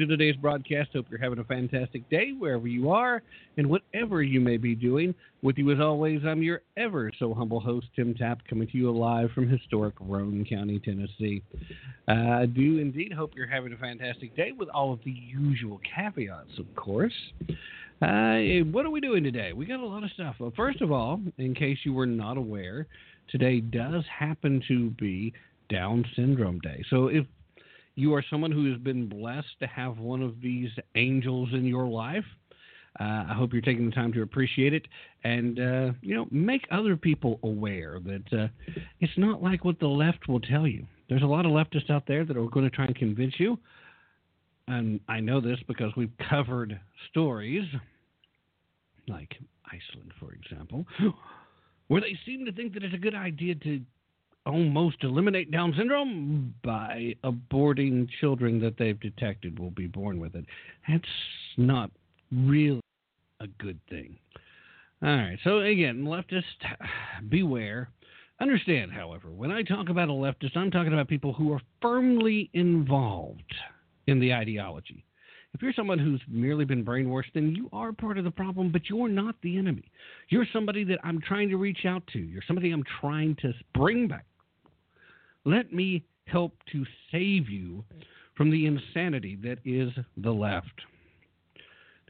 To today's broadcast. Hope you're having a fantastic day wherever you are and whatever you may be doing. With you as always, I'm your ever so humble host, Tim Tapp, coming to you live from historic Roane County, Tennessee. Uh, I do indeed hope you're having a fantastic day with all of the usual caveats, of course. Uh, what are we doing today? We got a lot of stuff. Well, first of all, in case you were not aware, today does happen to be Down Syndrome Day. So if you are someone who has been blessed to have one of these angels in your life, uh, I hope you're taking the time to appreciate it. And uh, you know make other people aware that uh, it's not like what the left will tell you. There's a lot of leftists out there that are going to try and convince you, and I know this because we've covered stories like Iceland, for example, where they seem to think that it's a good idea to almost eliminate Down syndrome by aborting children that they've detected will be born with it. That's not really a good thing. All right, so again, leftist, beware. Understand, however, when I talk about a leftist, I'm talking about people who are firmly involved in the ideology. If you're someone who's merely been brainwashed, then you are part of the problem, but you're not the enemy. You're somebody that I'm trying to reach out to. You're somebody I'm trying to bring back. Let me help to save you from the insanity that is the left.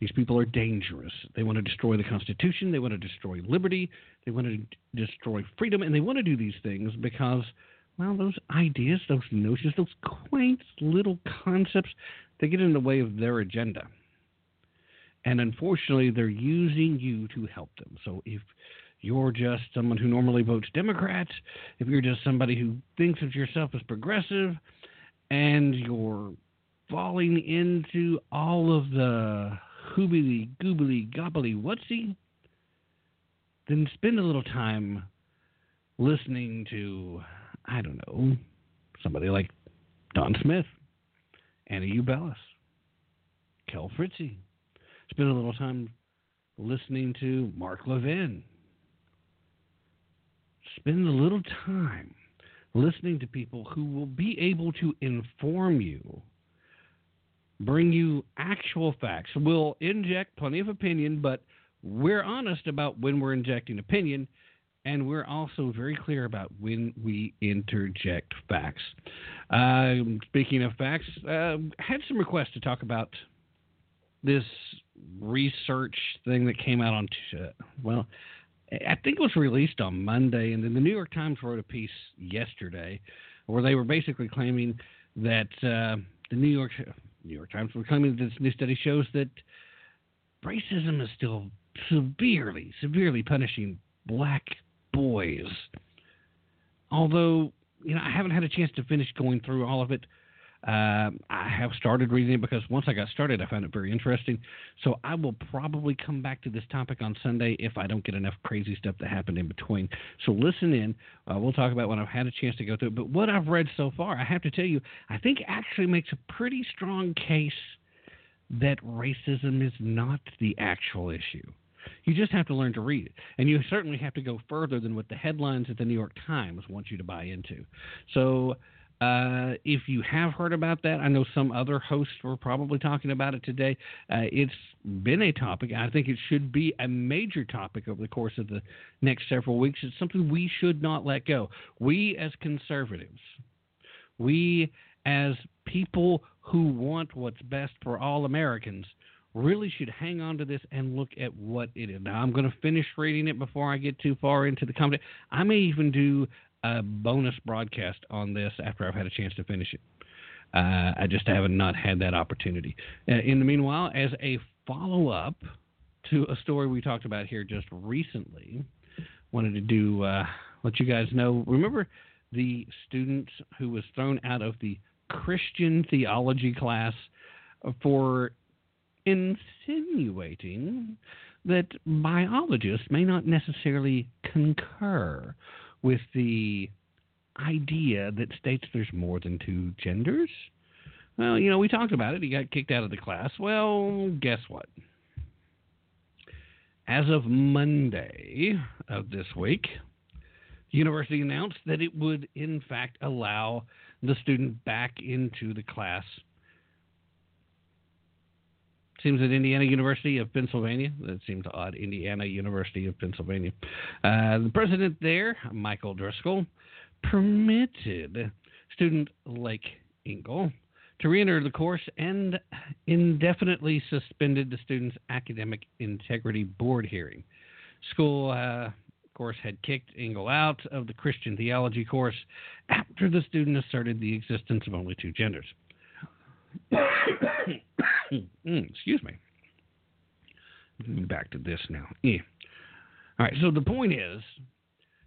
These people are dangerous. They want to destroy the Constitution. They want to destroy liberty. They want to destroy freedom. And they want to do these things because, well, those ideas, those notions, those quaint little concepts, they get in the way of their agenda. And unfortunately, they're using you to help them. So if you're just someone who normally votes Democrats, if you're just somebody who thinks of yourself as progressive, and you're falling into all of the hoobily goobly gobbly whatsy, then spend a little time listening to, I don't know, somebody like Don Smith, Anna Ubellis, Kel Fritzy. Spend a little time listening to Mark Levin. Spend a little time listening to people who will be able to inform you bring you actual facts. We'll inject plenty of opinion, but we're honest about when we're injecting opinion, and we're also very clear about when we interject facts. Uh, speaking of facts, uh, had some requests to talk about this research thing that came out on, uh, well, I think it was released on Monday, and then the New York Times wrote a piece yesterday where they were basically claiming that uh, the New York New York Times were claiming that this new study shows that racism is still severely, severely punishing black boys. Although, you know, I haven't had a chance to finish going through all of it. Uh, I have started reading it because once I got started, I found it very interesting. So I will probably come back to this topic on Sunday if I don't get enough crazy stuff that happened in between. So listen in. Uh, we'll talk about when I've had a chance to go through it. But what I've read so far, I have to tell you, I think actually makes a pretty strong case that racism is not the actual issue. You just have to learn to read it. And you certainly have to go further than what the headlines at the New York Times want you to buy into. So uh, if you have heard about that, I know some other hosts were probably talking about it today. Uh, it's been a topic. I think it should be a major topic over the course of the next several weeks. It's something we should not let go. We, as conservatives, we, as people who want what's best for all Americans, really should hang on to this and look at what it is. Now, I'm going to finish reading it before I get too far into the content. I may even do a bonus broadcast on this after I've had a chance to finish it. Uh, I just haven't not had that opportunity. Uh, in the meanwhile, as a follow up to a story we talked about here just recently, wanted to do uh, let you guys know. Remember the student who was thrown out of the Christian theology class for insinuating that biologists may not necessarily concur with the idea that states there's more than two genders. Well, you know, we talked about it. He got kicked out of the class. Well, guess what? As of Monday of this week, the university announced that it would, in fact, allow the student back into the class Seems at Indiana University of Pennsylvania. That seems odd. Indiana University of Pennsylvania. Uh, the president there, Michael Driscoll, permitted student Lake Ingle to reenter the course and indefinitely suspended the student's academic integrity board hearing. School, uh, of course, had kicked Ingle out of the Christian theology course after the student asserted the existence of only two genders. mm, excuse me. Back to this now. Yeah. All right. So the point is,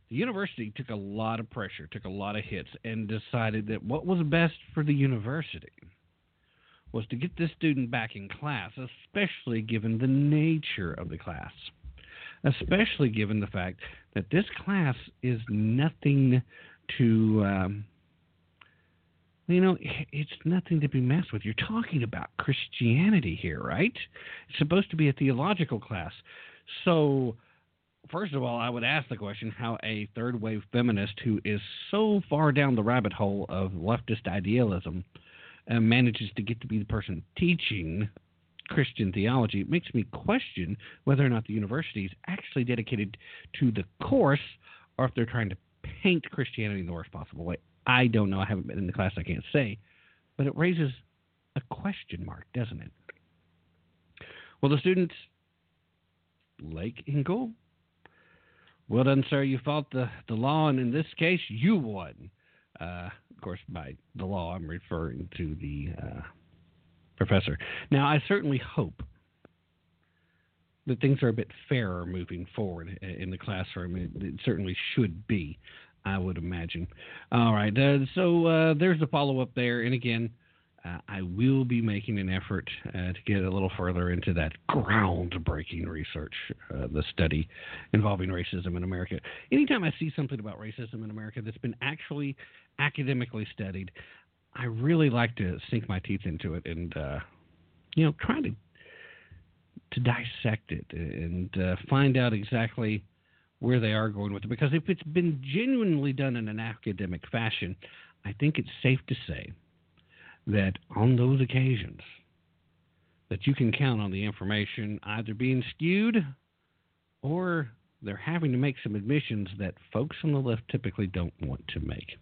the university took a lot of pressure, took a lot of hits, and decided that what was best for the university was to get this student back in class, especially given the nature of the class, especially given the fact that this class is nothing to um, you know, it's nothing to be messed with. You're talking about Christianity here, right? It's supposed to be a theological class. So, first of all, I would ask the question how a third wave feminist who is so far down the rabbit hole of leftist idealism uh, manages to get to be the person teaching Christian theology. It makes me question whether or not the university is actually dedicated to the course or if they're trying to paint Christianity in the worst possible way. I don't know. I haven't been in the class. I can't say. But it raises a question mark, doesn't it? Well, the students, Lake Ingle. Well done, sir. You fought the, the law, and in this case, you won. Uh, of course, by the law, I'm referring to the uh, professor. Now, I certainly hope that things are a bit fairer moving forward in the classroom. It, it certainly should be, I would imagine. All right, uh, so uh, there's the follow up there. And again, uh, I will be making an effort uh, to get a little further into that groundbreaking research, uh, the study involving racism in America. Anytime I see something about racism in America that's been actually academically studied, I really like to sink my teeth into it and, uh, you know, try to to dissect it and find out exactly where they are going with it. Because if it's been genuinely done in an academic fashion, I think it's safe to say that on those occasions that you can count on the information either being skewed or they're having to make some admissions that folks on the left typically don't want to make.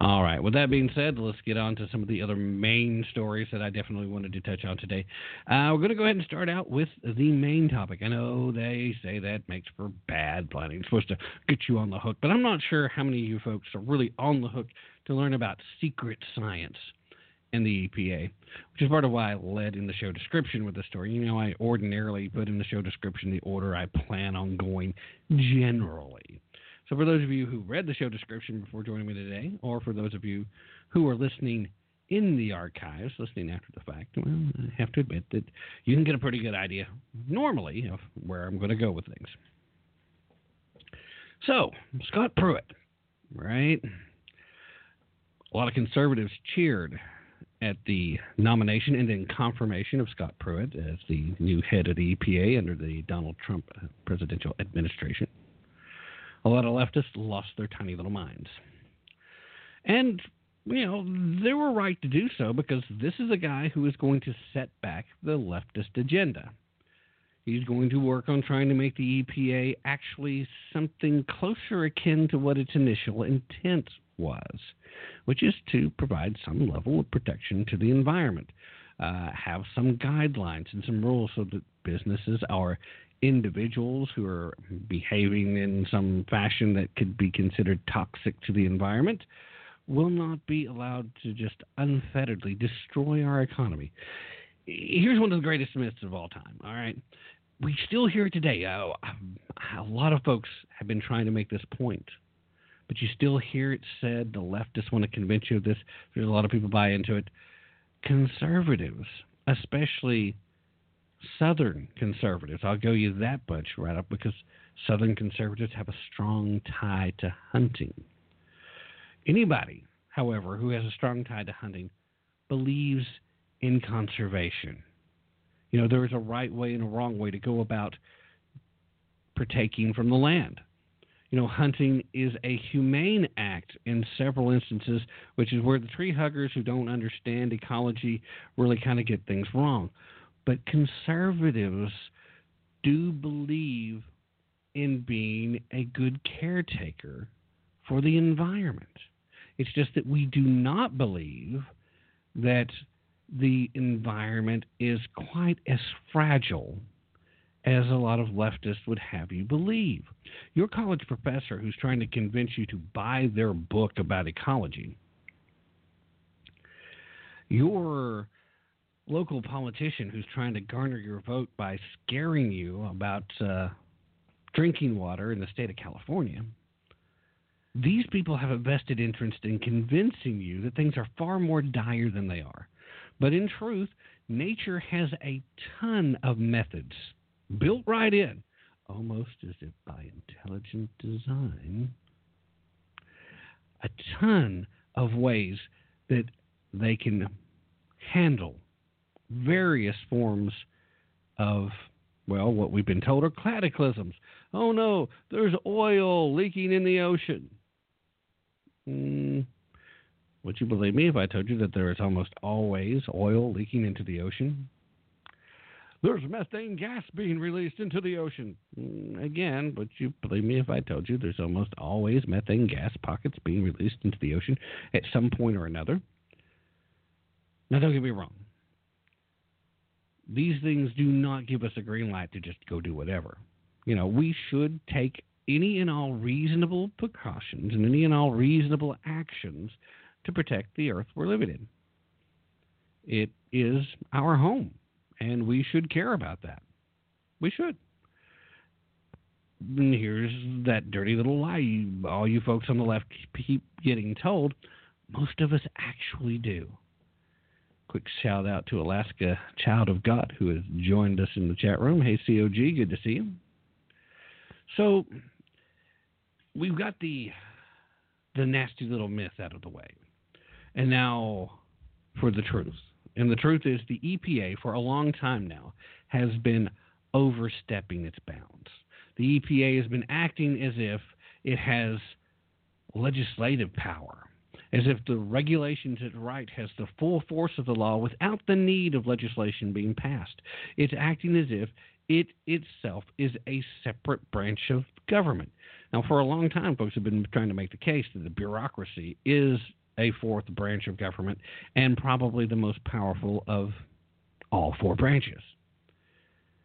All right. With that being said, let's get on to some of the other main stories that I definitely wanted to touch on today. Uh, we're going to go ahead and start out with the main topic. I know they say that makes for bad planning. It's supposed to get you on the hook, but I'm not sure how many of you folks are really on the hook to learn about secret science and the EPA, which is part of why I led in the show description with the story. You know, I ordinarily put in the show description the order I plan on going generally. So, for those of you who read the show description before joining me today, or for those of you who are listening in the archives, listening after the fact, well, I have to admit that you can get a pretty good idea normally of where I'm going to go with things. So, Scott Pruitt, right? A lot of conservatives cheered at the nomination and then confirmation of Scott Pruitt as the new head of the EPA under the Donald Trump uh, presidential administration a lot of leftists lost their tiny little minds. And, you know, they were right to do so because this is a guy who is going to set back the leftist agenda. He's going to work on trying to make the EPA actually something closer akin to what its initial intent was, which is to provide some level of protection to the environment, uh, have some guidelines and some rules so that businesses are individuals who are behaving in some fashion that could be considered toxic to the environment will not be allowed to just unfetteredly destroy our economy. Here's one of the greatest myths of all time, all right? We still hear it today. Uh, a lot of folks have been trying to make this point, but you still hear it said. The leftists want to convince you of this. There's a lot of people buy into it. Conservatives, especially Southern conservatives. I'll go you that much right up because Southern conservatives have a strong tie to hunting. Anybody, however, who has a strong tie to hunting believes in conservation. You know, there is a right way and a wrong way to go about partaking from the land. You know, hunting is a humane act in several instances, which is where the tree huggers who don't understand ecology really kind of get things wrong. But conservatives do believe in being a good caretaker for the environment. It's just that we do not believe that the environment is quite as fragile as a lot of leftists would have you believe. Your college professor who's trying to convince you to buy their book about ecology, your local politician who's trying to garner your vote by scaring you about uh, drinking water in the state of California, these people have a vested interest in convincing you that things are far more dire than they are. But in truth, nature has a ton of methods built right in, almost as if by intelligent design, a ton of ways that they can handle various forms of, well, what we've been told are cataclysms. Oh no, there's oil leaking in the ocean. Mm, would you believe me if I told you that there is almost always oil leaking into the ocean? There's methane gas being released into the ocean. Mm, again, would you believe me if I told you there's almost always methane gas pockets being released into the ocean at some point or another? Now, don't get me wrong these things do not give us a green light to just go do whatever. You know, we should take any and all reasonable precautions and any and all reasonable actions to protect the earth we're living in. It is our home, and we should care about that. We should. And here's that dirty little lie all you folks on the left keep getting told. Most of us actually do. Quick shout out to Alaska Child of God who has joined us in the chat room. Hey, COG, good to see you. So, we've got the the nasty little myth out of the way. And now for the truth. And the truth is the EPA for a long time now has been overstepping its bounds. The EPA has been acting as if it has legislative power, as if the regulations it writes has the full force of the law without the need of legislation being passed. It's acting as if it itself is a separate branch of government. Now, for a long time, folks have been trying to make the case that the bureaucracy is a fourth branch of government and probably the most powerful of all four branches.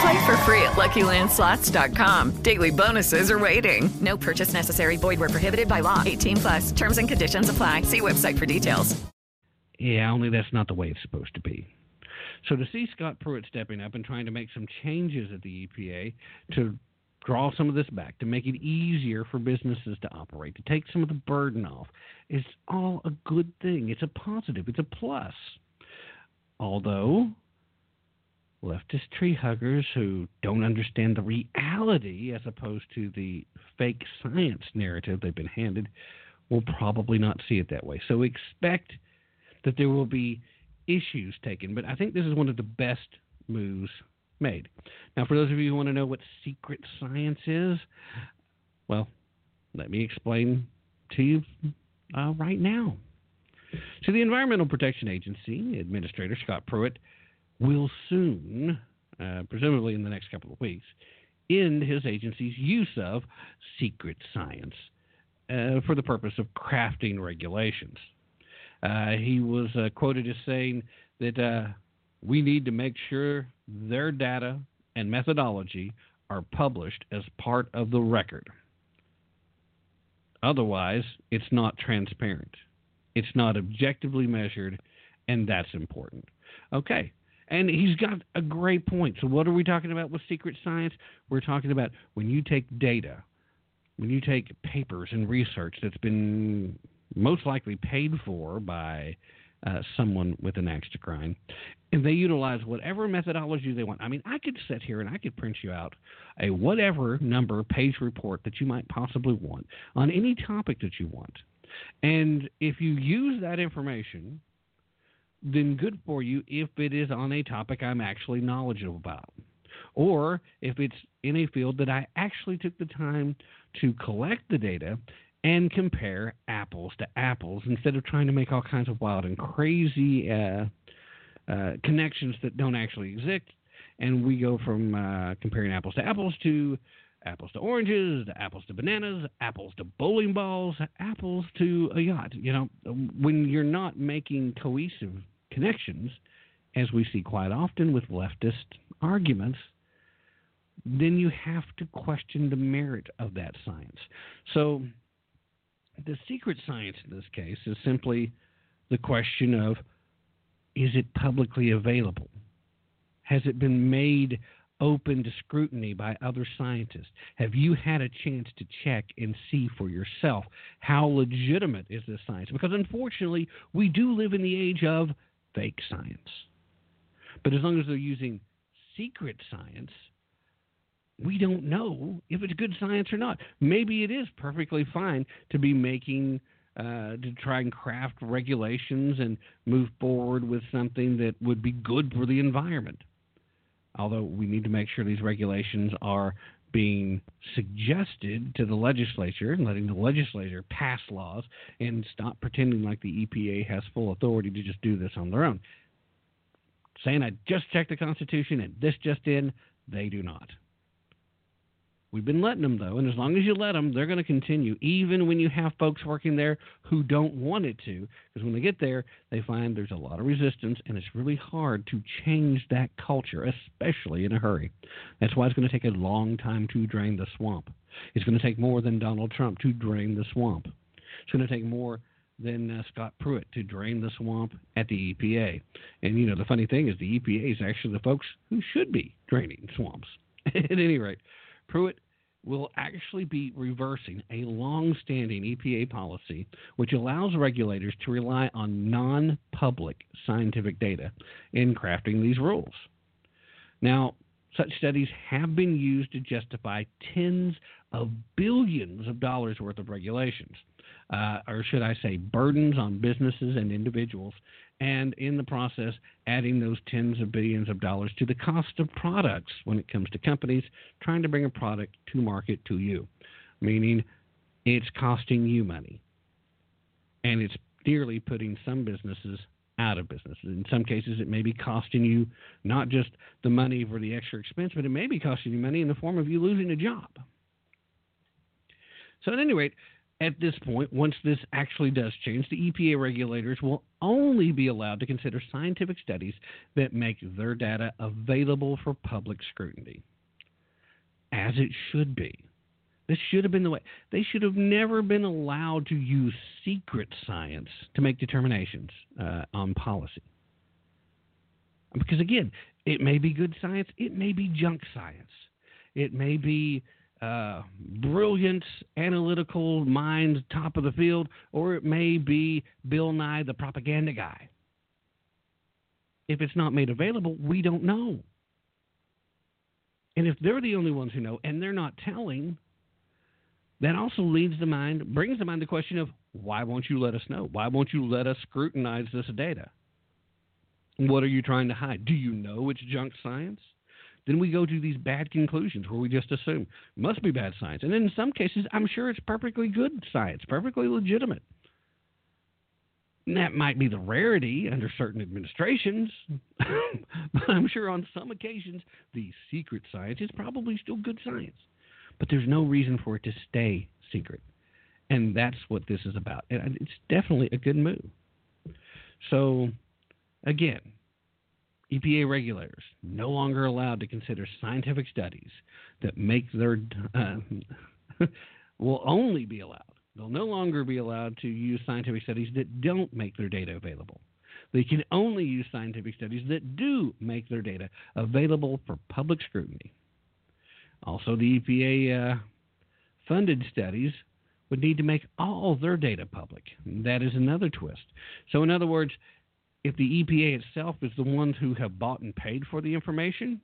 Play for free at LuckyLandSlots.com. Daily bonuses are waiting. No purchase necessary. Void where prohibited by law. 18 plus. Terms and conditions apply. See website for details. Yeah, only that's not the way it's supposed to be. So to see Scott Pruitt stepping up and trying to make some changes at the EPA to draw some of this back, to make it easier for businesses to operate, to take some of the burden off, is all a good thing. It's a positive. It's a plus. Although leftist tree huggers who don't understand the reality as opposed to the fake science narrative they've been handed will probably not see it that way. So expect that there will be issues taken, but I think this is one of the best moves made. Now, for those of you who want to know what secret science is, well, let me explain to you uh, right now. So, the Environmental Protection Agency Administrator Scott Pruitt will soon, uh, presumably in the next couple of weeks, end his agency's use of secret science uh, for the purpose of crafting regulations. Uh, he was uh, quoted as saying that uh, we need to make sure their data and methodology are published as part of the record. Otherwise, it's not transparent. It's not objectively measured, and that's important. Okay. And he's got a great point. So, what are we talking about with secret science? We're talking about when you take data, when you take papers and research that's been most likely paid for by uh, someone with an axe to grind, and they utilize whatever methodology they want. I mean, I could sit here and I could print you out a whatever number page report that you might possibly want on any topic that you want. And if you use that information, then good for you if it is on a topic I'm actually knowledgeable about. Or if it's in a field that I actually took the time to collect the data and compare apples to apples instead of trying to make all kinds of wild and crazy uh, uh, connections that don't actually exist. And we go from uh, comparing apples to apples to apples to oranges, to apples to bananas, apples to bowling balls, apples to a yacht. You know, when you're not making cohesive connections, as we see quite often with leftist arguments, then you have to question the merit of that science. So, the secret science in this case is simply the question of is it publicly available? Has it been made open to scrutiny by other scientists? Have you had a chance to check and see for yourself how legitimate is this science? Because unfortunately, we do live in the age of fake science. But as long as they're using secret science, we don't know if it's good science or not. Maybe it is perfectly fine to be making uh, to try and craft regulations and move forward with something that would be good for the environment. Although we need to make sure these regulations are being suggested to the legislature and letting the legislature pass laws and stop pretending like the EPA has full authority to just do this on their own. Saying I just checked the Constitution and this just in, they do not. We've been letting them, though, and as long as you let them, they're going to continue, even when you have folks working there who don't want it to. Because when they get there, they find there's a lot of resistance, and it's really hard to change that culture, especially in a hurry. That's why it's going to take a long time to drain the swamp. It's going to take more than Donald Trump to drain the swamp. It's going to take more than uh, Scott Pruitt to drain the swamp at the EPA. And, you know, the funny thing is the EPA is actually the folks who should be draining swamps. at any rate, Pruitt will actually be reversing a long standing EPA policy which allows regulators to rely on non public scientific data in crafting these rules. Now, such studies have been used to justify tens of billions of dollars worth of regulations, uh, or should I say, burdens on businesses and individuals and in the process, adding those tens of billions of dollars to the cost of products when it comes to companies trying to bring a product to market to you, meaning it's costing you money. And it's dearly putting some businesses out of business. In some cases, it may be costing you not just the money for the extra expense, but it may be costing you money in the form of you losing a job. So, at any rate, at this point, once this actually does change, the EPA regulators will only be allowed to consider scientific studies that make their data available for public scrutiny. As it should be. This should have been the way. They should have never been allowed to use secret science to make determinations uh, on policy. Because again, it may be good science, it may be junk science, it may be uh, brilliant analytical mind, top of the field, or it may be Bill Nye, the propaganda guy. If it's not made available, we don't know. And if they're the only ones who know and they're not telling, that also leads the mind, brings to mind the question of why won't you let us know? Why won't you let us scrutinize this data? What are you trying to hide? Do you know it's junk science? Then we go to these bad conclusions where we just assume must be bad science. And in some cases, I'm sure it's perfectly good science, perfectly legitimate. And that might be the rarity under certain administrations, but I'm sure on some occasions the secret science is probably still good science. But there's no reason for it to stay secret. And that's what this is about. And it's definitely a good move. So, again, EPA regulators no longer allowed to consider scientific studies that make their uh, will only be allowed. They'll no longer be allowed to use scientific studies that don't make their data available. They can only use scientific studies that do make their data available for public scrutiny. Also, the EPA uh, funded studies would need to make all their data public. That is another twist. So, in other words, if the EPA itself is the ones who have bought and paid for the information,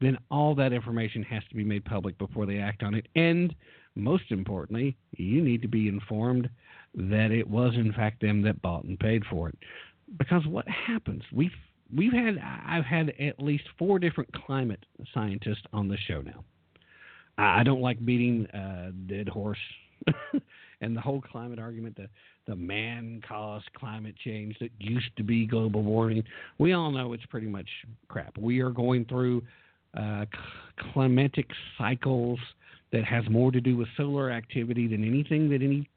then all that information has to be made public before they act on it. And most importantly, you need to be informed that it was in fact them that bought and paid for it. Because what happens? We've we've had I've had at least four different climate scientists on the show now. I don't like beating a dead horse and the whole climate argument, the the man caused climate change that used to be global warming. We all know it's pretty much crap. We are going through uh, climatic cycles that has more to do with solar activity than anything that any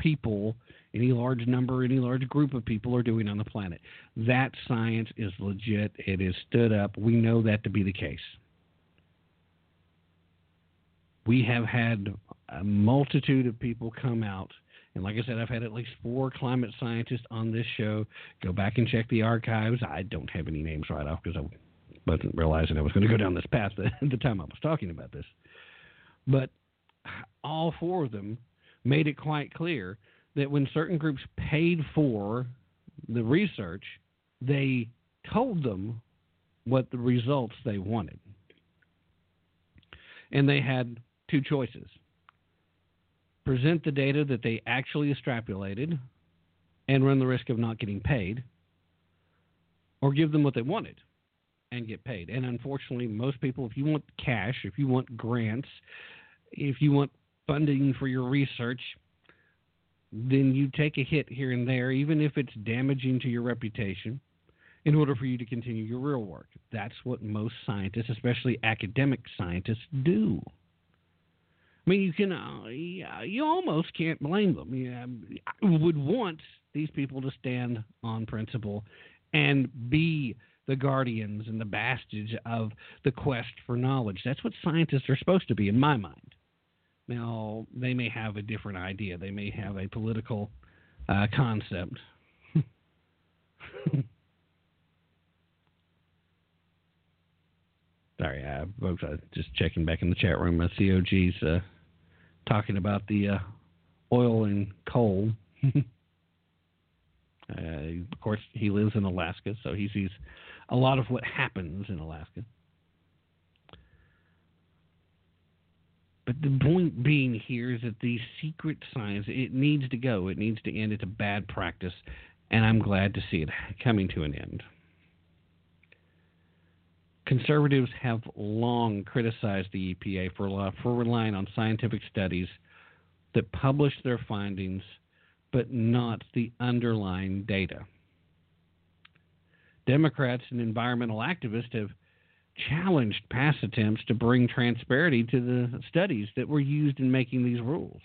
people, any large number, any large group of people are doing on the planet. That science is legit. It is stood up. We know that to be the case. We have had a multitude of people come out and like I said, I've had at least four climate scientists on this show. Go back and check the archives. I don't have any names right off because I wasn't realizing I was going to go down this path at the time I was talking about this. But all four of them made it quite clear that when certain groups paid for the research, they told them what the results they wanted. And they had two choices present the data that they actually extrapolated and run the risk of not getting paid, or give them what they wanted and get paid. And unfortunately, most people, if you want cash, if you want grants, if you want funding for your research, then you take a hit here and there, even if it's damaging to your reputation, in order for you to continue your real work. That's what most scientists, especially academic scientists, do. I mean, you can, uh, you almost can't blame them. You would want these people to stand on principle and be the guardians and the bastards of the quest for knowledge. That's what scientists are supposed to be, in my mind. Now, they may have a different idea. They may have a political uh, concept. Sorry, uh, folks. I just checking back in the chat room. Uh, COG's uh, talking about the uh, oil and coal. uh, of course, he lives in Alaska, so he sees a lot of what happens in Alaska. But the point being here is that the secret science it needs to go. It needs to end. It's a bad practice, and I'm glad to see it coming to an end. Conservatives have long criticized the EPA for, for relying on scientific studies that publish their findings but not the underlying data. Democrats and environmental activists have challenged past attempts to bring transparency to the studies that were used in making these rules.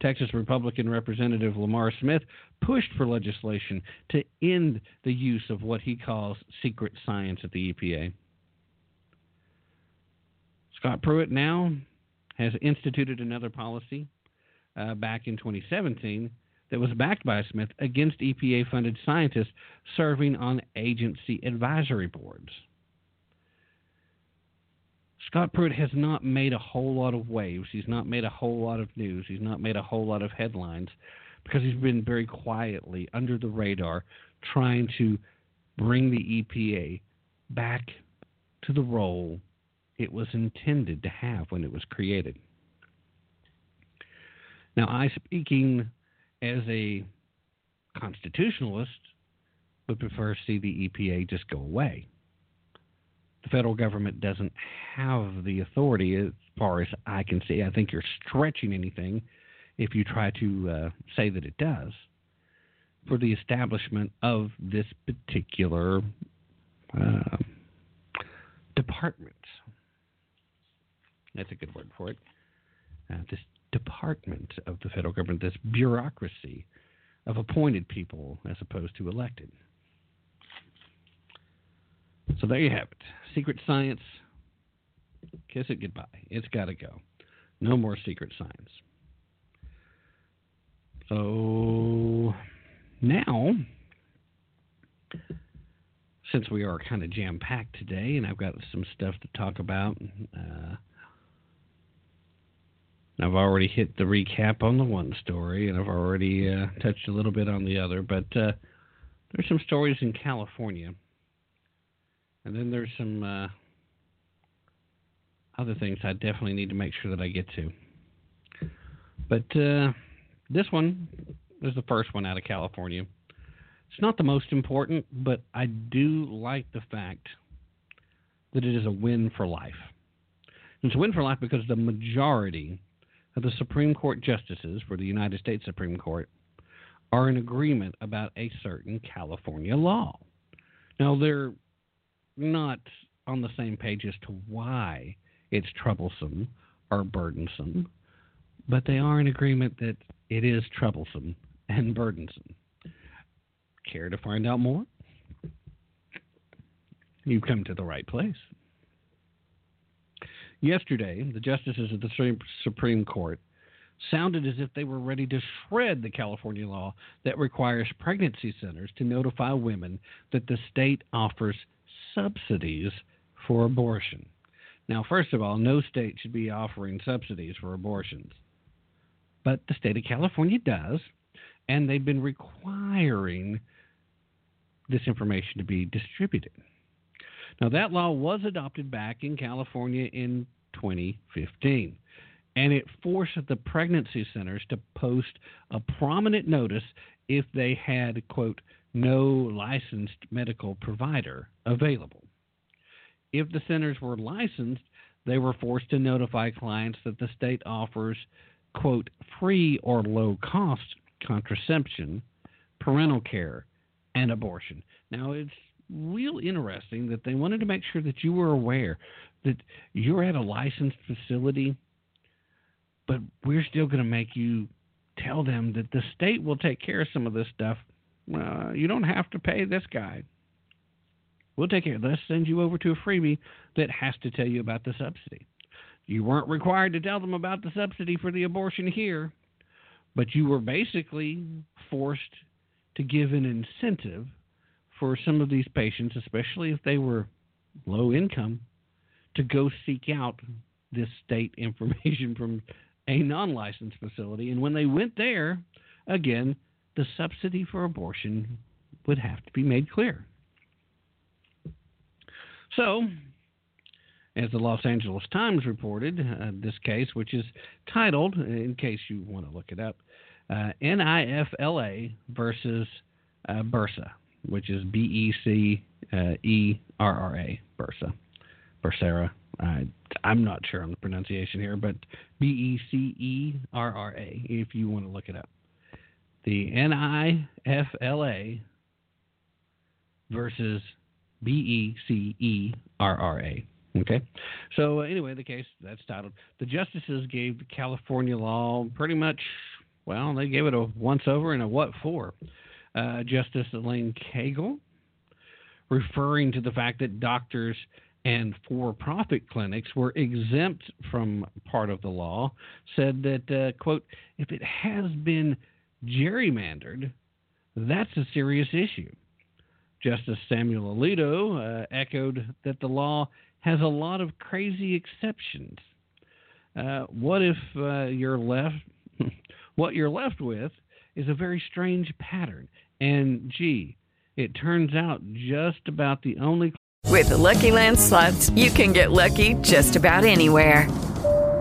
Texas Republican Representative Lamar Smith pushed for legislation to end the use of what he calls secret science at the EPA. Scott Pruitt now has instituted another policy uh, back in 2017 that was backed by Smith against EPA funded scientists serving on agency advisory boards. Scott Pruitt has not made a whole lot of waves. He's not made a whole lot of news. He's not made a whole lot of headlines because he's been very quietly under the radar trying to bring the EPA back to the role it was intended to have when it was created. Now, I, speaking as a constitutionalist, would prefer to see the EPA just go away the federal government doesn't have the authority as far as I can see. I think you're stretching anything if you try to uh, say that it does for the establishment of this particular uh, department. That's a good word for it. Uh, this department of the federal government, this bureaucracy of appointed people as opposed to elected. So there you have it. Secret science. Kiss it goodbye. It's got to go. No more secret science. So now, since we are kind of jam packed today, and I've got some stuff to talk about, uh, I've already hit the recap on the one story, and I've already uh, touched a little bit on the other. But uh, there's some stories in California and then there's some uh, other things I definitely need to make sure that I get to. But uh, this one is the first one out of California. It's not the most important, but I do like the fact that it is a win for life. It's a win for life because the majority of the Supreme Court justices for the United States Supreme Court are in agreement about a certain California law. Now, they're not on the same page as to why it's troublesome or burdensome, but they are in agreement that it is troublesome and burdensome. Care to find out more? You've come to the right place. Yesterday, the justices of the Supreme Court sounded as if they were ready to shred the California law that requires pregnancy centers to notify women that the state offers subsidies for abortion. Now, first of all, no state should be offering subsidies for abortions. But the state of California does, and they've been requiring this information to be distributed. Now, that law was adopted back in California in 2015, and it forced the pregnancy centers to post a prominent notice if they had, quote, no licensed medical provider available. If the centers were licensed, they were forced to notify clients that the state offers, quote, free or low cost contraception, parental care, and abortion. Now, it's real interesting that they wanted to make sure that you were aware that you're at a licensed facility, but we're still going to make you tell them that the state will take care of some of this stuff. Uh, you don't have to pay this guy. We'll take care. Let's send you over to a freebie that has to tell you about the subsidy. You weren't required to tell them about the subsidy for the abortion here, but you were basically forced to give an incentive for some of these patients, especially if they were low income, to go seek out this state information from a non licensed facility. And when they went there, again, the subsidy for abortion would have to be made clear. So, as the Los Angeles Times reported, uh, this case, which is titled, in case you want to look it up, uh, NIFLA versus uh, Bursa, which is B E C E R R A, Bursa, Bursera. I, I'm not sure on the pronunciation here, but B E C E R R A, if you want to look it up. The NIFLA versus B E C E R R A. Okay. So, uh, anyway, the case that's titled The Justices Gave California Law pretty much, well, they gave it a once over and a what for. Uh, Justice Elena Kagan, referring to the fact that doctors and for profit clinics were exempt from part of the law, said that, uh, quote, if it has been gerrymandered, that's a serious issue. Justice Samuel Alito uh, echoed that the law has a lot of crazy exceptions. Uh, what if uh, you're left? what you're left with is a very strange pattern, and gee, it turns out just about the only. With the Lucky Land slots, you can get lucky just about anywhere.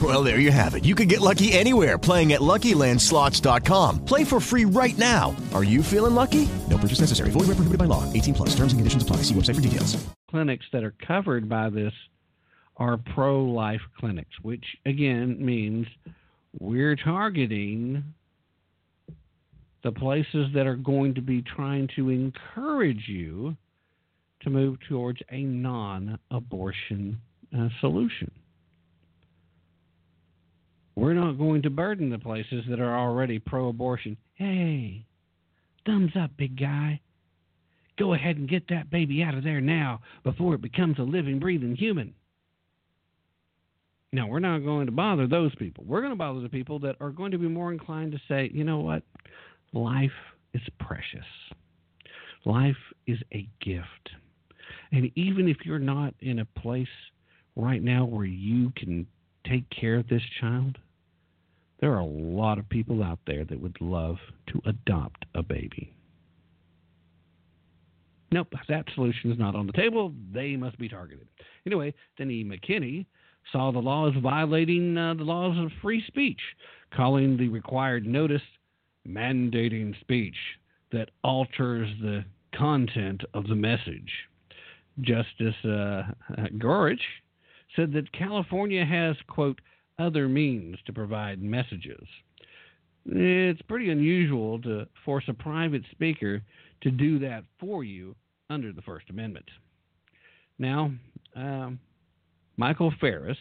Well, there you have it. You can get lucky anywhere playing at LuckyLandSlots.com. Play for free right now. Are you feeling lucky? No purchase necessary. Void where prohibited by law. 18 plus. Terms and conditions apply. See website for details. Clinics that are covered by this are pro-life clinics, which again means we're targeting the places that are going to be trying to encourage you to move towards a non-abortion uh, solution. We're not going to burden the places that are already pro abortion. Hey, thumbs up, big guy. Go ahead and get that baby out of there now before it becomes a living, breathing human. Now, we're not going to bother those people. We're going to bother the people that are going to be more inclined to say, you know what? Life is precious, life is a gift. And even if you're not in a place right now where you can take care of this child, there are a lot of people out there that would love to adopt a baby. Nope, that solution is not on the table. They must be targeted. Anyway, Denny McKinney saw the law as violating uh, the laws of free speech, calling the required notice mandating speech that alters the content of the message. Justice uh, Gorsuch said that California has, quote, other means to provide messages. It's pretty unusual to force a private speaker to do that for you under the First Amendment. Now, um, Michael Farris,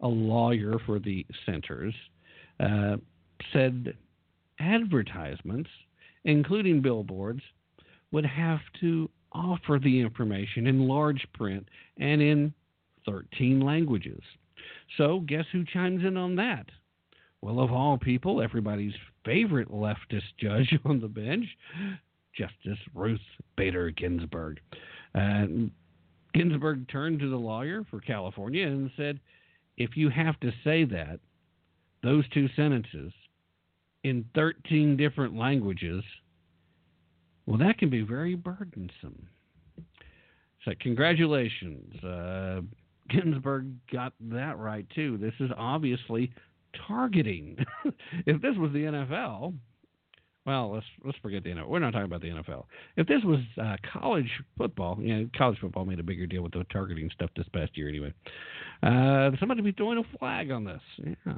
a lawyer for the centers, uh, said advertisements, including billboards, would have to offer the information in large print and in 13 languages. So, guess who chimes in on that? Well, of all people, everybody's favorite leftist judge on the bench, Justice Ruth Bader Ginsburg. Uh, Ginsburg turned to the lawyer for California and said, if you have to say that, those two sentences, in 13 different languages, well, that can be very burdensome. So, congratulations. Uh, Ginsburg got that right, too. This is obviously targeting. if this was the NFL, well, let's let's forget the NFL. We're not talking about the NFL. If this was uh, college football, you know, college football made a bigger deal with the targeting stuff this past year, anyway. Uh, somebody be throwing a flag on this. Yeah.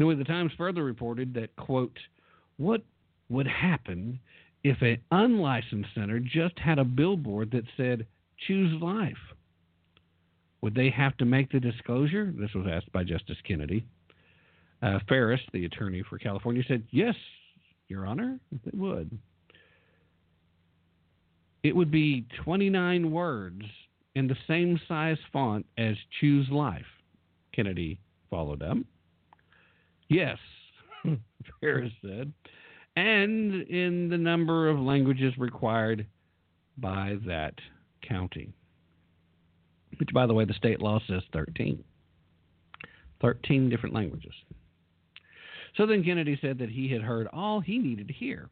Anyway, the Times further reported that quote, "What would happen if an unlicensed center just had a billboard that said choose life?" Would they have to make the disclosure? This was asked by Justice Kennedy. Uh, Farris, the attorney for California, said, Yes, Your Honor, it would. It would be 29 words in the same size font as Choose Life, Kennedy followed up. Yes, Farris said, and in the number of languages required by that county which, by the way, the state law says 13. 13 different languages. So then Kennedy said that he had heard all he needed to hear,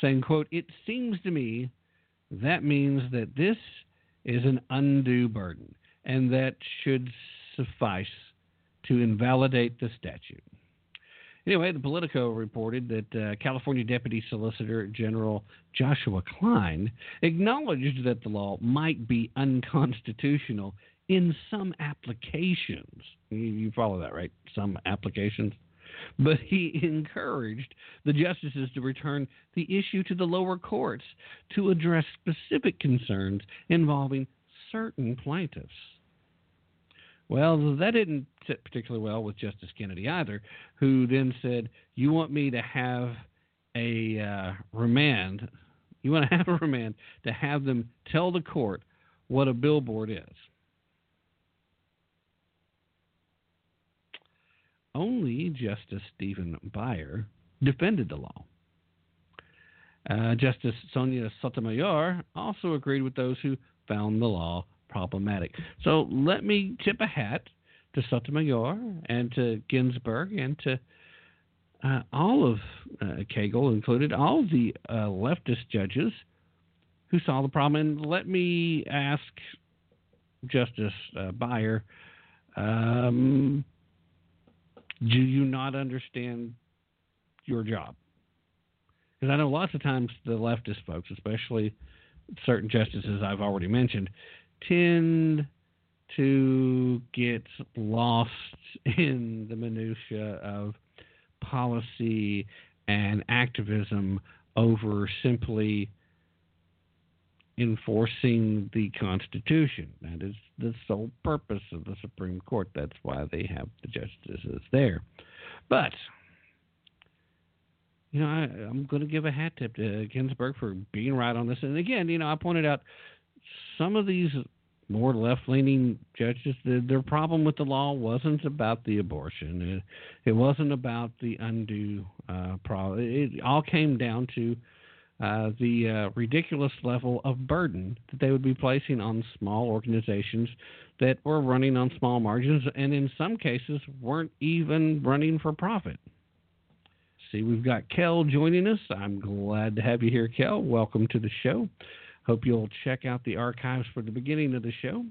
saying, quote, It seems to me that means that this is an undue burden, and that should suffice to invalidate the statute. Anyway, the Politico reported that uh, California Deputy Solicitor General Joshua Klein acknowledged that the law might be unconstitutional in some applications. You, you follow that, right? Some applications. But he encouraged the justices to return the issue to the lower courts to address specific concerns involving certain plaintiffs. Well, that didn't sit particularly well with Justice Kennedy either, who then said, "You want me to have a uh, remand? You want to have a remand to have them tell the court what a billboard is?" Only Justice Stephen Breyer defended the law. Uh, Justice Sonia Sotomayor also agreed with those who found the law problematic. So let me tip a hat to Sotomayor and to Ginsburg and to uh, all of uh, Kagan included, all of the uh, leftist judges who saw the problem. And let me ask Justice uh, Breyer, um, do you not understand your job? Because I know lots of times the leftist folks, especially certain justices I've already mentioned, tend to get lost in the minutia of policy and activism over simply enforcing the Constitution. That is the sole purpose of the Supreme Court. That's why they have the justices there. But you know, I, am going to give a hat tip to Ginsburg for being right on this. And again, you know, I pointed out some of these more left-leaning judges, the, their problem with the law wasn't about the abortion. It, it wasn't about the undue uh, problem. It all came down to uh, the uh, ridiculous level of burden that they would be placing on small organizations that were running on small margins and in some cases weren't even running for profit. See, we've got Kel joining us. I'm glad to have you here, Kel. Welcome to the show. Hope you'll check out the archives for the beginning of the show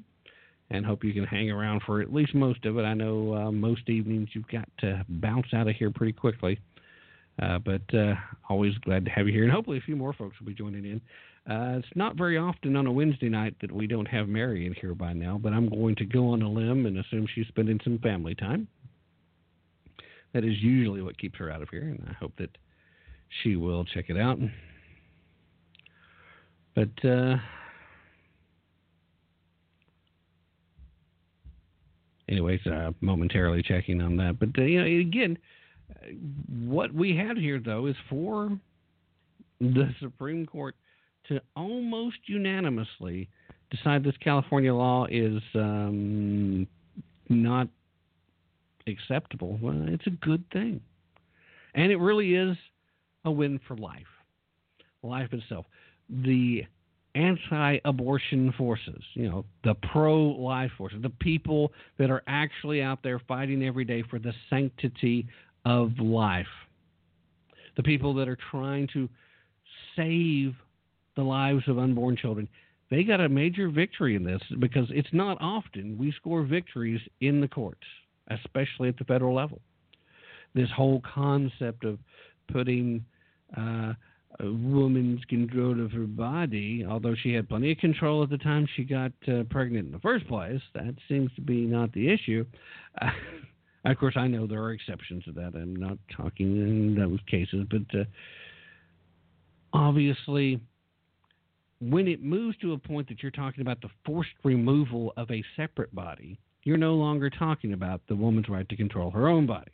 and hope you can hang around for at least most of it. I know uh, most evenings you've got to bounce out of here pretty quickly. Uh, but uh, always glad to have you here, and hopefully a few more folks will be joining in. Uh, it's not very often on a Wednesday night that we don't have Mary in here by now, but I'm going to go on a limb and assume she's spending some family time. That is usually what keeps her out of here, and I hope that she will check it out. But uh, anyways, uh, momentarily checking on that. But uh, you know, again, what we have here though is for the Supreme Court to almost unanimously decide this California law is um, not acceptable. Well, it's a good thing, and it really is a win for life, life itself. The anti-abortion forces, you know, the pro-life forces, the people that are actually out there fighting every day for the sanctity of life, the people that are trying to save the lives of unborn children. They got a major victory in this because it's not often we score victories in the courts, especially at the federal level. This whole concept of putting uh, a woman's control of her body, although she had plenty of control at the time she got uh, pregnant in the first place, that seems to be not the issue. Uh, of course, I know there are exceptions to that. I'm not talking in those cases, but uh, obviously, when it moves to a point that you're talking about the forced removal of a separate body, you're no longer talking about the woman's right to control her own body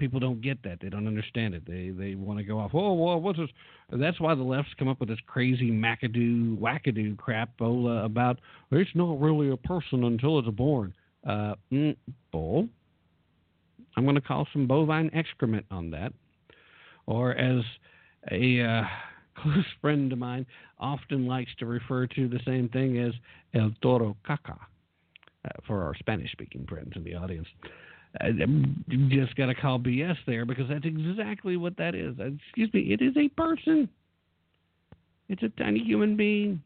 people don't get that. They don't understand it. They they want to go off. Oh well, what's this? That's why the left's come up with this crazy McAdoo wackadoo crap uh, about it's not really a person until it's born. Uh, mm, bull. I'm going to call some bovine excrement on that, or as a uh, close friend of mine often likes to refer to the same thing as el toro caca uh, for our Spanish-speaking friends in the audience. I just got to call BS there because that's exactly what that is. Uh, excuse me, it is a person. It's a tiny human being.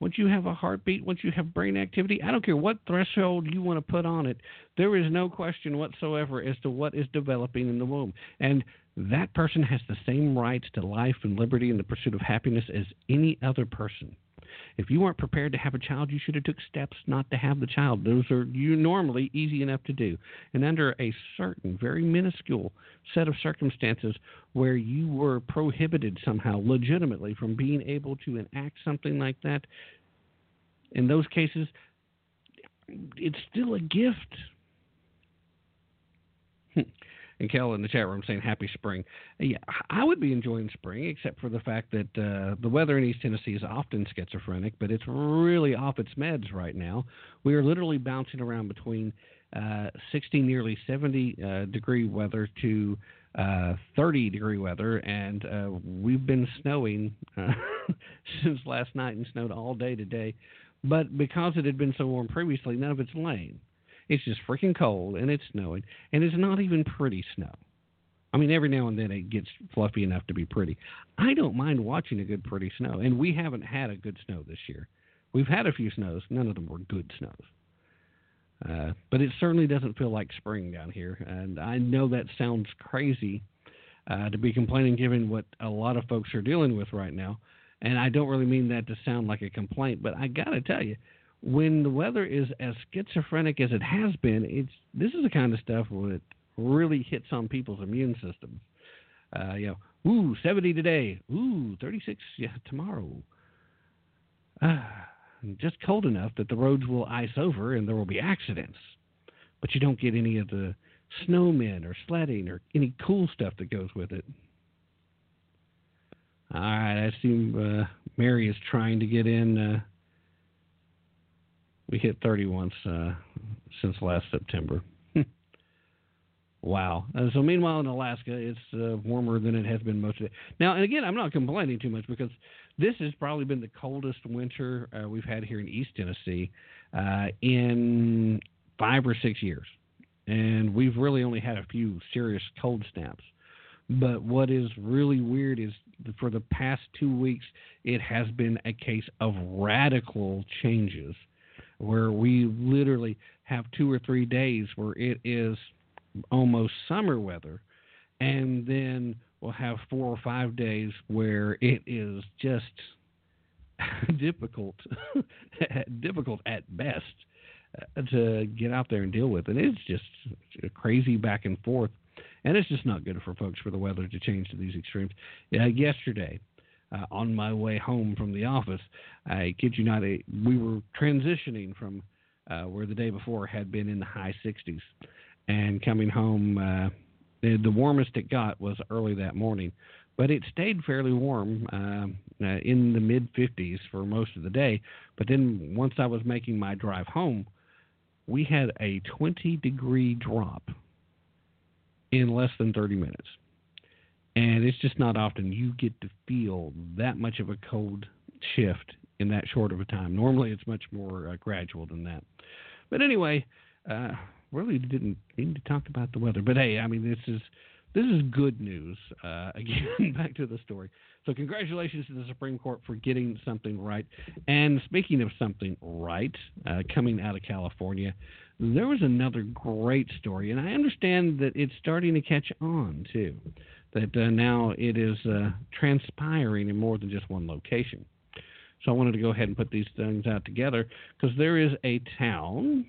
Once you have a heartbeat, once you have brain activity, I don't care what threshold you want to put on it, there is no question whatsoever as to what is developing in the womb. And that person has the same rights to life and liberty and the pursuit of happiness as any other person. If you weren't prepared to have a child, you should have took steps not to have the child. Those are you normally easy enough to do. And under a certain, very minuscule set of circumstances where you were prohibited somehow legitimately from being able to enact something like that, in those cases, it's still a gift. Hmm. And Kel in the chat room saying happy spring. Yeah, I would be enjoying spring, except for the fact that uh, the weather in East Tennessee is often schizophrenic, but it's really off its meds right now. We are literally bouncing around between uh, 60, nearly 70 uh, degree weather to uh, 30 degree weather, and uh, we've been snowing uh, since last night and snowed all day today. But because it had been so warm previously, none of it's laying. It's just freaking cold and it's snowing, and it's not even pretty snow. I mean, every now and then it gets fluffy enough to be pretty. I don't mind watching a good, pretty snow, and we haven't had a good snow this year. We've had a few snows, none of them were good snows. Uh, but it certainly doesn't feel like spring down here, and I know that sounds crazy uh, to be complaining given what a lot of folks are dealing with right now. And I don't really mean that to sound like a complaint, but I got to tell you, when the weather is as schizophrenic as it has been, it's this is the kind of stuff that really hits on people's immune systems. Uh, you know, ooh, 70 today, ooh, 36 yeah, tomorrow. Uh, just cold enough that the roads will ice over and there will be accidents, but you don't get any of the snowmen or sledding or any cool stuff that goes with it. All right, I assume uh, Mary is trying to get in. Uh, we hit 30 once uh, since last September. wow. Uh, so meanwhile in Alaska, it's uh, warmer than it has been most of it. Now, and again, I'm not complaining too much because this has probably been the coldest winter uh, we've had here in East Tennessee uh, in five or six years, and we've really only had a few serious cold snaps. But what is really weird is for the past two weeks, it has been a case of radical changes where we literally have two or three days where it is almost summer weather, and then we'll have four or five days where it is just difficult, difficult at best uh, to get out there and deal with, and it's just crazy back and forth, and it's just not good for folks for the weather to change to these extremes. Uh, yesterday, uh, on my way home from the office, I kid you not, we were transitioning from uh, where the day before had been in the high 60s, and coming home. Uh, the, the warmest it got was early that morning, but it stayed fairly warm uh, uh, in the mid 50s for most of the day. But then once I was making my drive home, we had a 20 degree drop in less than 30 minutes. And it's just not often you get to feel that much of a cold shift in that short of a time. Normally, it's much more uh, gradual than that. But anyway, uh, really didn't need to talk about the weather. But hey, I mean, this is this is good news. Uh, again, back to the story. So, congratulations to the Supreme Court for getting something right. And speaking of something right, uh, coming out of California, there was another great story, and I understand that it's starting to catch on too. That uh, now it is uh, transpiring in more than just one location. So I wanted to go ahead and put these things out together because there is a town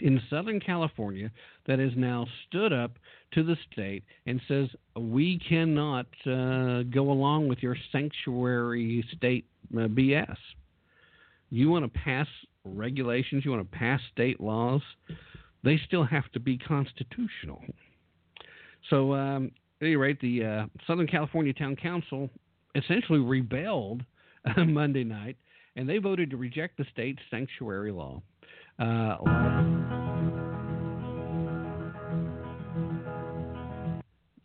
in Southern California that has now stood up to the state and says we cannot uh, go along with your sanctuary state uh, BS. You want to pass regulations, you want to pass state laws, they still have to be constitutional. So, um, at any rate, the uh, Southern California Town Council essentially rebelled Monday night, and they voted to reject the state's sanctuary law. Uh,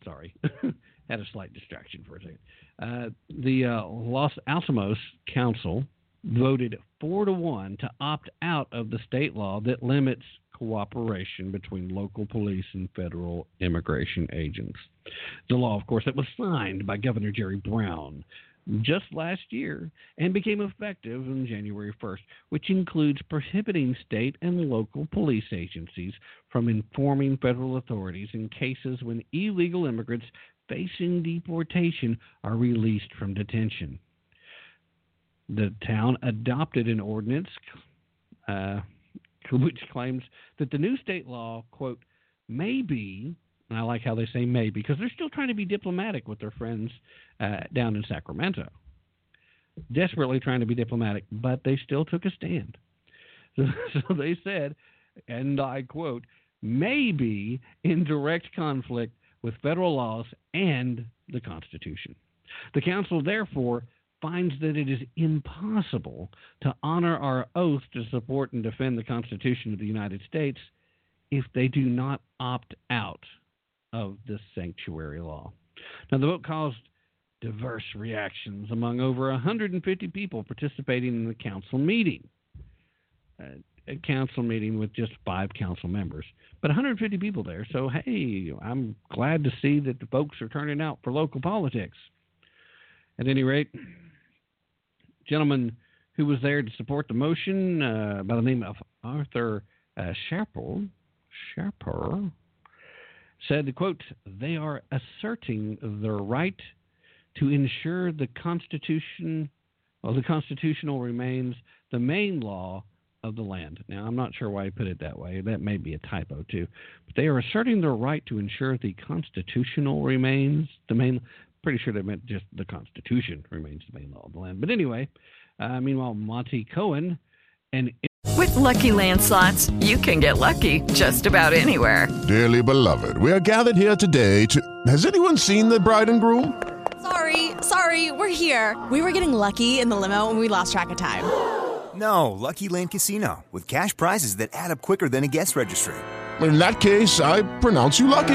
sorry, had a slight distraction for a second. Uh, the uh, Los Alamitos Council voted four to one to opt out of the state law that limits cooperation between local police and federal immigration agents. The law, of course, that was signed by Governor Jerry Brown just last year and became effective on January 1st, which includes prohibiting state and local police agencies from informing federal authorities in cases when illegal immigrants facing deportation are released from detention. The town adopted an ordinance uh, which claims that the new state law, quote, may be and I like how they say may because they're still trying to be diplomatic with their friends uh, down in Sacramento. Desperately trying to be diplomatic, but they still took a stand. So, so they said, and I quote, may be in direct conflict with federal laws and the Constitution. The Council, therefore, finds that it is impossible to honor our oath to support and defend the Constitution of the United States if they do not opt out of the sanctuary law. Now, the vote caused diverse reactions among over 150 people participating in the council meeting. Uh, a council meeting with just five council members, but 150 people there. So, hey, I'm glad to see that the folks are turning out for local politics. At any rate, gentleman who was there to support the motion uh, by the name of Arthur uh, Sharper, Sharper said, quote, they are asserting their right to ensure the Constitution, well, the constitutional remains the main law of the land. Now, I'm not sure why he put it that way. That may be a typo too. But they are asserting their right to ensure the constitutional remains the main. Pretty sure they meant just the Constitution remains the main law of the land. But anyway, uh, meanwhile, Monty Cohen and with lucky landslots, you can get lucky just about anywhere. Dearly beloved, we are gathered here today to. Has anyone seen the bride and groom? Sorry, sorry, we're here. We were getting lucky in the limo and we lost track of time. No, Lucky Land Casino, with cash prizes that add up quicker than a guest registry. In that case, I pronounce you lucky.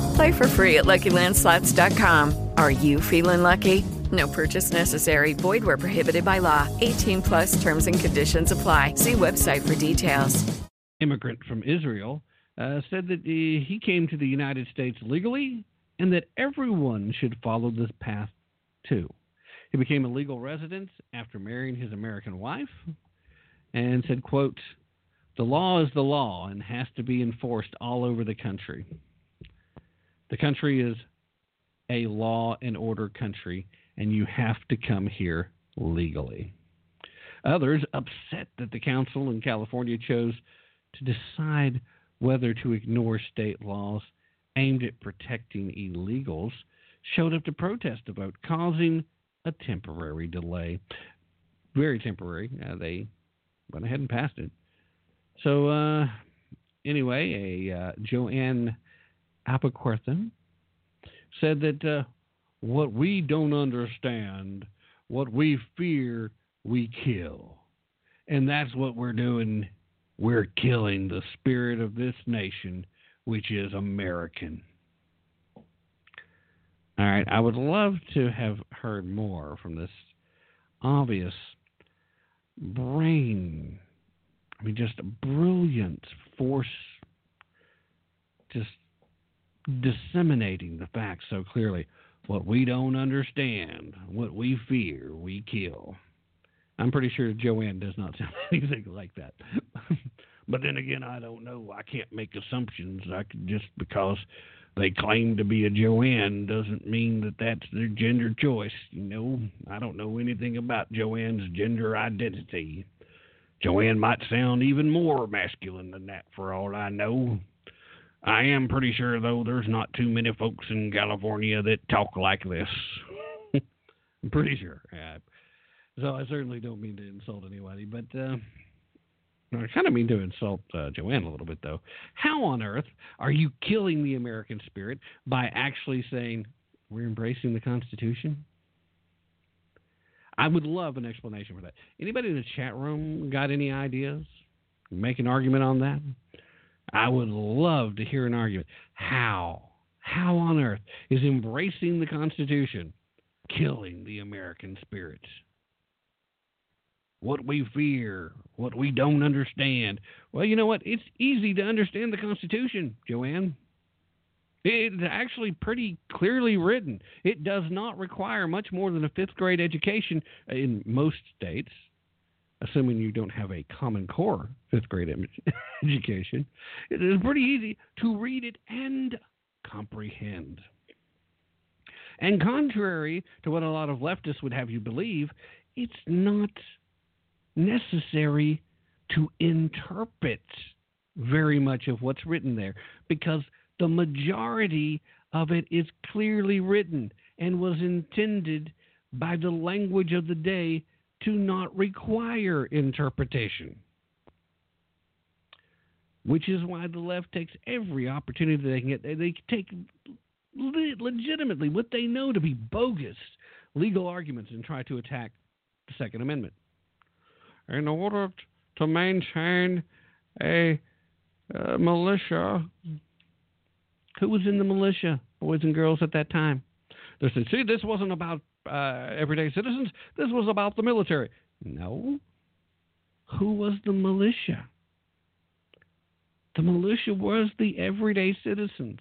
Play for free at LuckyLandSlots.com. Are you feeling lucky? No purchase necessary. Void where prohibited by law. 18 plus terms and conditions apply. See website for details. Immigrant from Israel uh, said that uh, he came to the United States legally and that everyone should follow this path too. He became a legal resident after marrying his American wife and said, quote, the law is the law and has to be enforced all over the country. The country is a law and order country, and you have to come here legally. Others upset that the council in California chose to decide whether to ignore state laws aimed at protecting illegals showed up to protest the vote, causing a temporary delay. Very temporary. Uh, they went ahead and passed it. So, uh, anyway, a uh, Joanne Apoquerthan said that uh, what we don't understand, what we fear, we kill. And that's what we're doing. We're killing the spirit of this nation, which is American. All right, I would love to have heard more from this obvious brain. I mean, just a brilliant force, just disseminating the facts so clearly. What we don't understand, what we fear, we kill. I'm pretty sure Joanne does not sound anything like that. but then again, I don't know. I can't make assumptions. I could just because they claim to be a Joanne doesn't mean that that's their gender choice. You know, I don't know anything about Joanne's gender identity. Joanne might sound even more masculine than that for all I know. I am pretty sure, though, there's not too many folks in California that talk like this. I'm pretty sure. Uh, so I certainly don't mean to insult anybody, but uh, I kind of mean to insult uh, Joanne a little bit, though. How on earth are you killing the American spirit by actually saying we're embracing the Constitution? I would love an explanation for that. Anybody in the chat room got any ideas? Make an argument on that? I would love to hear an argument. How? How on earth is embracing the Constitution killing the American spirit? What we fear, what we don't understand. Well, you know what? It's easy to understand the Constitution, Joanne. It's actually pretty clearly written. It does not require much more than a fifth grade education in most states assuming you don't have a Common Core fifth grade education, it is pretty easy to read it and comprehend. And contrary to what a lot of leftists would have you believe, it's not necessary to interpret very much of what's written there because the majority of it is clearly written and was intended by the language of the day to not require interpretation. Which is why the left takes every opportunity they can get. They take legitimately what they know to be bogus legal arguments and try to attack the Second Amendment. In order to maintain a uh, militia, who was in the militia, boys and girls, at that time? They said, see, this wasn't about uh, everyday citizens. This was about the military. No. Who was the militia? The militia was the everyday citizens.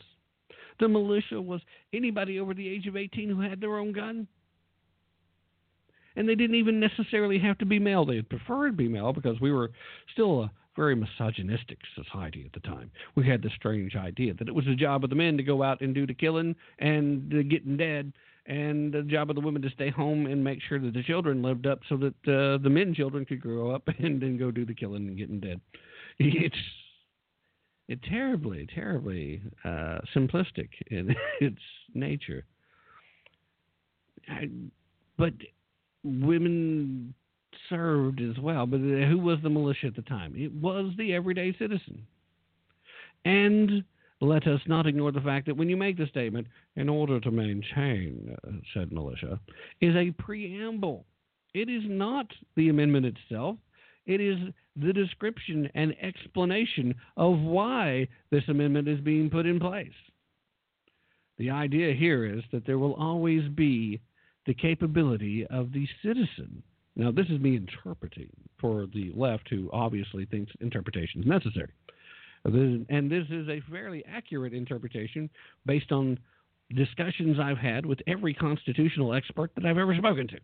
The militia was anybody over the age of 18 who had their own gun. And they didn't even necessarily have to be male. They preferred be male because we were still a very misogynistic society at the time. We had this strange idea that it was the job of the men to go out and do the killing and the getting dead, and the job of the women to stay home and make sure that the children lived up so that uh, the men children could grow up and then go do the killing and getting dead. It's it terribly, terribly uh, simplistic in its nature. I, but women served as well. But who was the militia at the time? It was the everyday citizen. And let us not ignore the fact that when you make the statement, in order to maintain, uh, said militia, is a preamble. It is not the amendment itself. It is the description and explanation of why this amendment is being put in place. The idea here is that there will always be the capability of the citizen. Now, this is me interpreting for the left, who obviously thinks interpretation is necessary. And this is a fairly accurate interpretation based on discussions I've had with every constitutional expert that I've ever spoken to.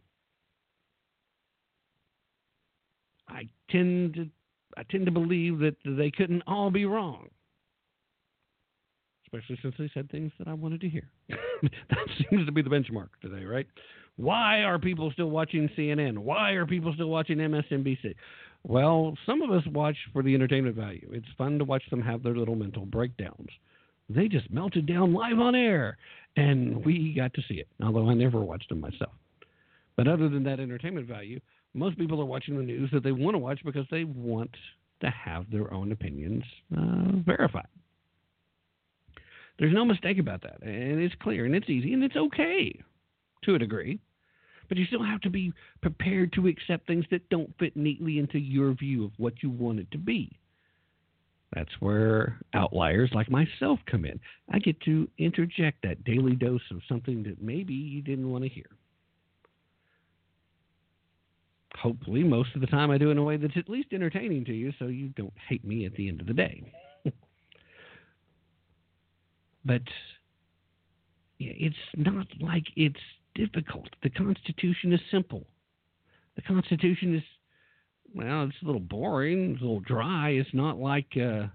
I tend to I tend to believe that they couldn't all be wrong. Especially since they said things that I wanted to hear. that seems to be the benchmark today, right? Why are people still watching CNN? Why are people still watching MSNBC? Well, some of us watch for the entertainment value. It's fun to watch them have their little mental breakdowns. They just melted down live on air, and we got to see it, although I never watched them myself. But other than that entertainment value, most people are watching the news that they want to watch because they want to have their own opinions uh, verified. There's no mistake about that, and it's clear, and it's easy, and it's okay to a degree. But you still have to be prepared to accept things that don't fit neatly into your view of what you want it to be. That's where outliers like myself come in. I get to interject that daily dose of something that maybe you didn't want to hear hopefully most of the time I do it in a way that's at least entertaining to you so you don't hate me at the end of the day. but it's not like it's difficult. The Constitution is simple. The Constitution is, well, it's a little boring, it's a little dry. It's not like. Uh,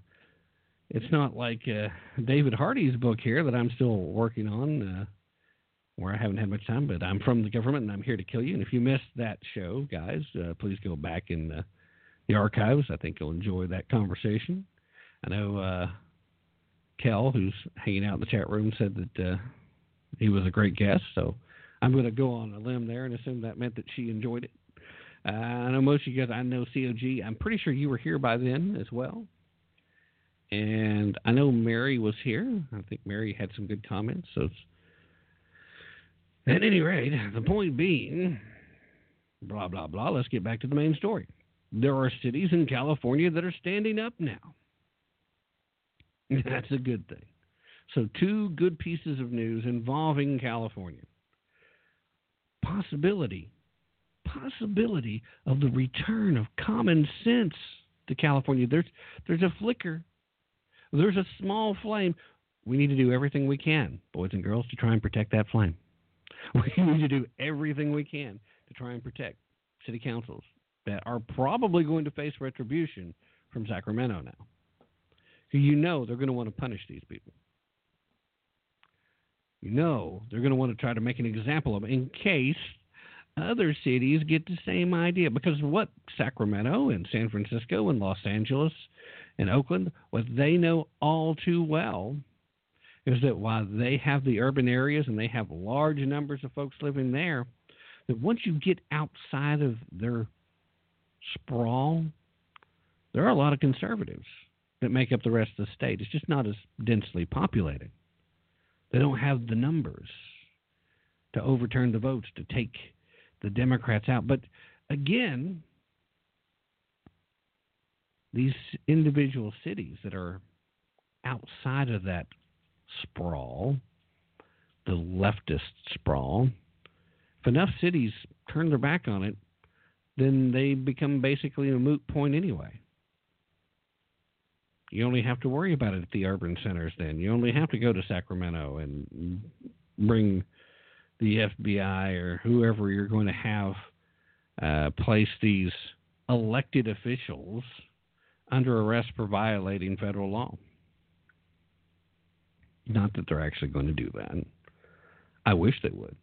it's not like uh, David Hardy's book here that I'm still working on. Uh, where I haven't had much time, but I'm from the government and I'm here to kill you. And if you missed that show, guys, uh, please go back in the, archives. I think you'll enjoy that conversation. I know uh, Kel, who's hanging out in the chat room, said that uh, he was a great guest. So I'm going to go on a limb there and assume that meant that she enjoyed it. Uh, I know most of you guys, I know COG. I'm pretty sure you were here by then as well. And I know Mary was here. I think Mary had some good comments. So at any rate, the point being, blah, blah, blah, let's get back to the main story. There are cities in California that are standing up now. That's a good thing. So, two good pieces of news involving California. Possibility, possibility of the return of common sense to California. There's, there's a flicker, there's a small flame. We need to do everything we can, boys and girls, to try and protect that flame. We need to do everything we can to try and protect city councils that are probably going to face retribution from Sacramento now. You know they're going to want to punish these people. You know they're going to want to try to make an example of them in case other cities get the same idea. Because what Sacramento and San Francisco and Los Angeles and Oakland, what they know all too well is that while they have the urban areas and they have large numbers of folks living there, that once you get outside of their sprawl, there are a lot of conservatives that make up the rest of the state. It's just not as densely populated. They don't have the numbers to overturn the votes to take the Democrats out. But again, these individual cities that are outside of that sprawl, the leftist sprawl, if enough cities turn their back on it, then they become basically a moot point anyway. You only have to worry about it at the urban centers then. You only have to go to Sacramento and bring the FBI or whoever you're going to have uh, place these elected officials under arrest for violating federal law. Not that they're actually going to do that. I wish they would.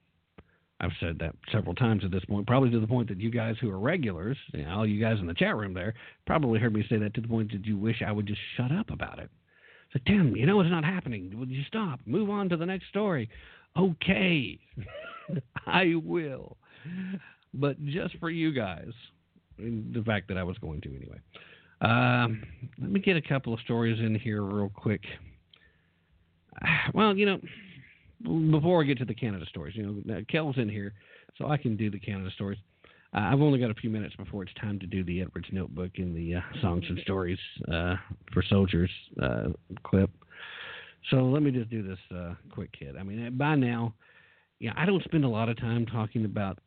I've said that several times at this point, probably to the point that you guys who are regulars, you know, all you guys in the chat room there, probably heard me say that to the point that you wish I would just shut up about it. So, Tim, you know it's not happening. Would you stop? Move on to the next story. Okay, I will. But just for you guys, the fact that I was going to anyway. Um, let me get a couple of stories in here real quick well, you know, before I get to the Canada stories, you know, Kel's in here, so I can do the Canada stories. Uh, I've only got a few minutes before it's time to do the Edwards Notebook and the uh, Songs and Stories uh, for Soldiers uh, clip. So let me just do this uh, quick hit. I mean, by now, yeah, I don't spend a lot of time talking about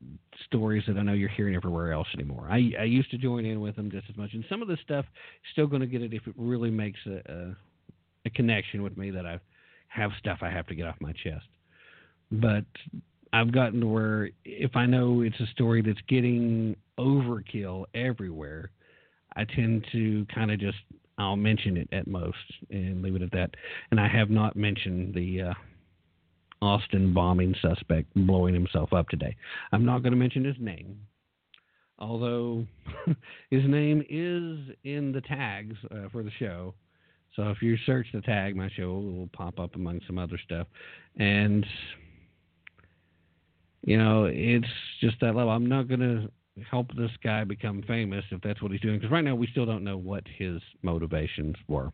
stories that I know you're hearing everywhere else anymore. I, I used to join in with them just as much, and some of this stuff still going to get it if it really makes a, a, a connection with me that I have stuff I have to get off my chest. But I've gotten to where if I know it's a story that's getting overkill everywhere, I tend to kind of just I'll mention it at most and leave it at that. And I have not mentioned the uh, Austin bombing suspect blowing himself up today. I'm not going to mention his name, although his name is in the tags uh, for the show. So if you search the tag, my show will pop up among some other stuff. And, you know, it's just that level. I'm not going to help this guy become famous if that's what he's doing. Because right now we still don't know what his motivations were.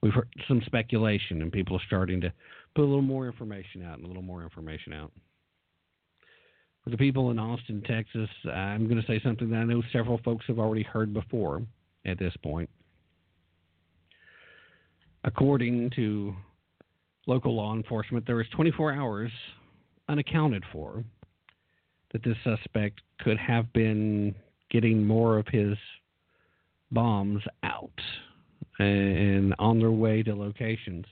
We've heard some speculation, and people are starting to put a little more information out and a little more information out. For the people in Austin, Texas, I'm going to say something that I know several folks have already heard before at this point. According to local law enforcement, there is 24 hours unaccounted for that this suspect could have been getting more of his bombs out and on their way to locations.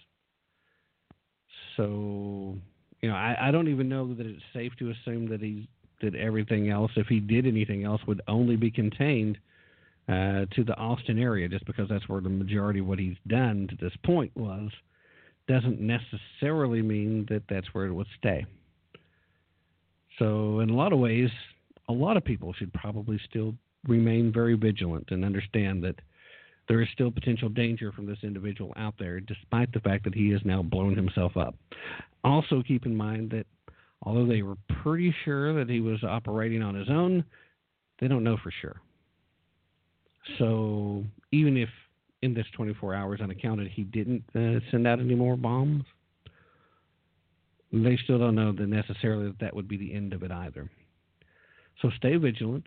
So, you know, I, I don't even know that it's safe to assume that he did everything else. If he did anything else, would only be contained uh, to the Austin area, just because that's where the majority of what he's done to this point was. Doesn't necessarily mean that that's where it would stay. So, in a lot of ways, a lot of people should probably still remain very vigilant and understand that there is still potential danger from this individual out there, despite the fact that he has now blown himself up. Also, keep in mind that although they were pretty sure that he was operating on his own, they don't know for sure. So, even if in this 24 hours unaccounted he didn't uh, send out any more bombs, they still don't know that necessarily that that would be the end of it either. So stay vigilant.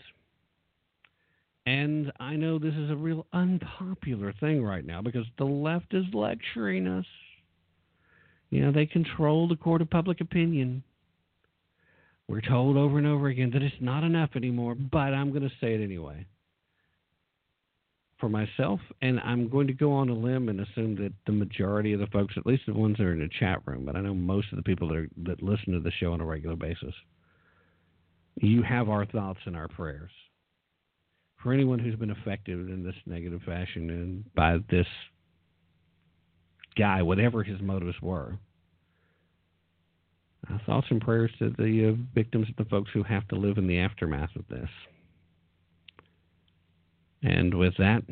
And I know this is a real unpopular thing right now because the left is lecturing us. You know, they control the court of public opinion. We're told over and over again that it's not enough anymore, but I'm going to say it anyway for myself, and I'm going to go on a limb and assume that the majority of the folks, at least the ones that are in the chat room, but I know most of the people that are, that listen to the show on a regular basis, you have our thoughts and our prayers. For anyone who's been affected in this negative fashion and by this guy, whatever his motives were, uh, thoughts and prayers to the uh, victims the folks who have to live in the aftermath of this. And with that,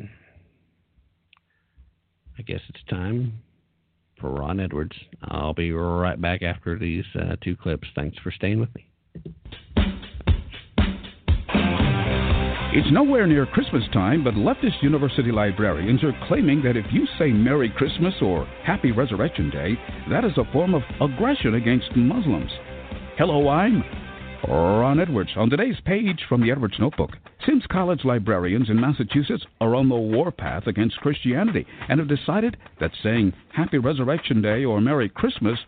I guess it's time for Ron Edwards. I'll be right back after these uh, two clips. Thanks for staying with me. It's nowhere near Christmas time, but leftist university librarians are claiming that if you say Merry Christmas or Happy Resurrection Day, that is a form of aggression against Muslims. Hello, I'm Ron Edwards. On today's page from the Edwards Notebook, since College librarians in Massachusetts are on the warpath against Christianity and have decided that saying Happy Resurrection Day or Merry Christmas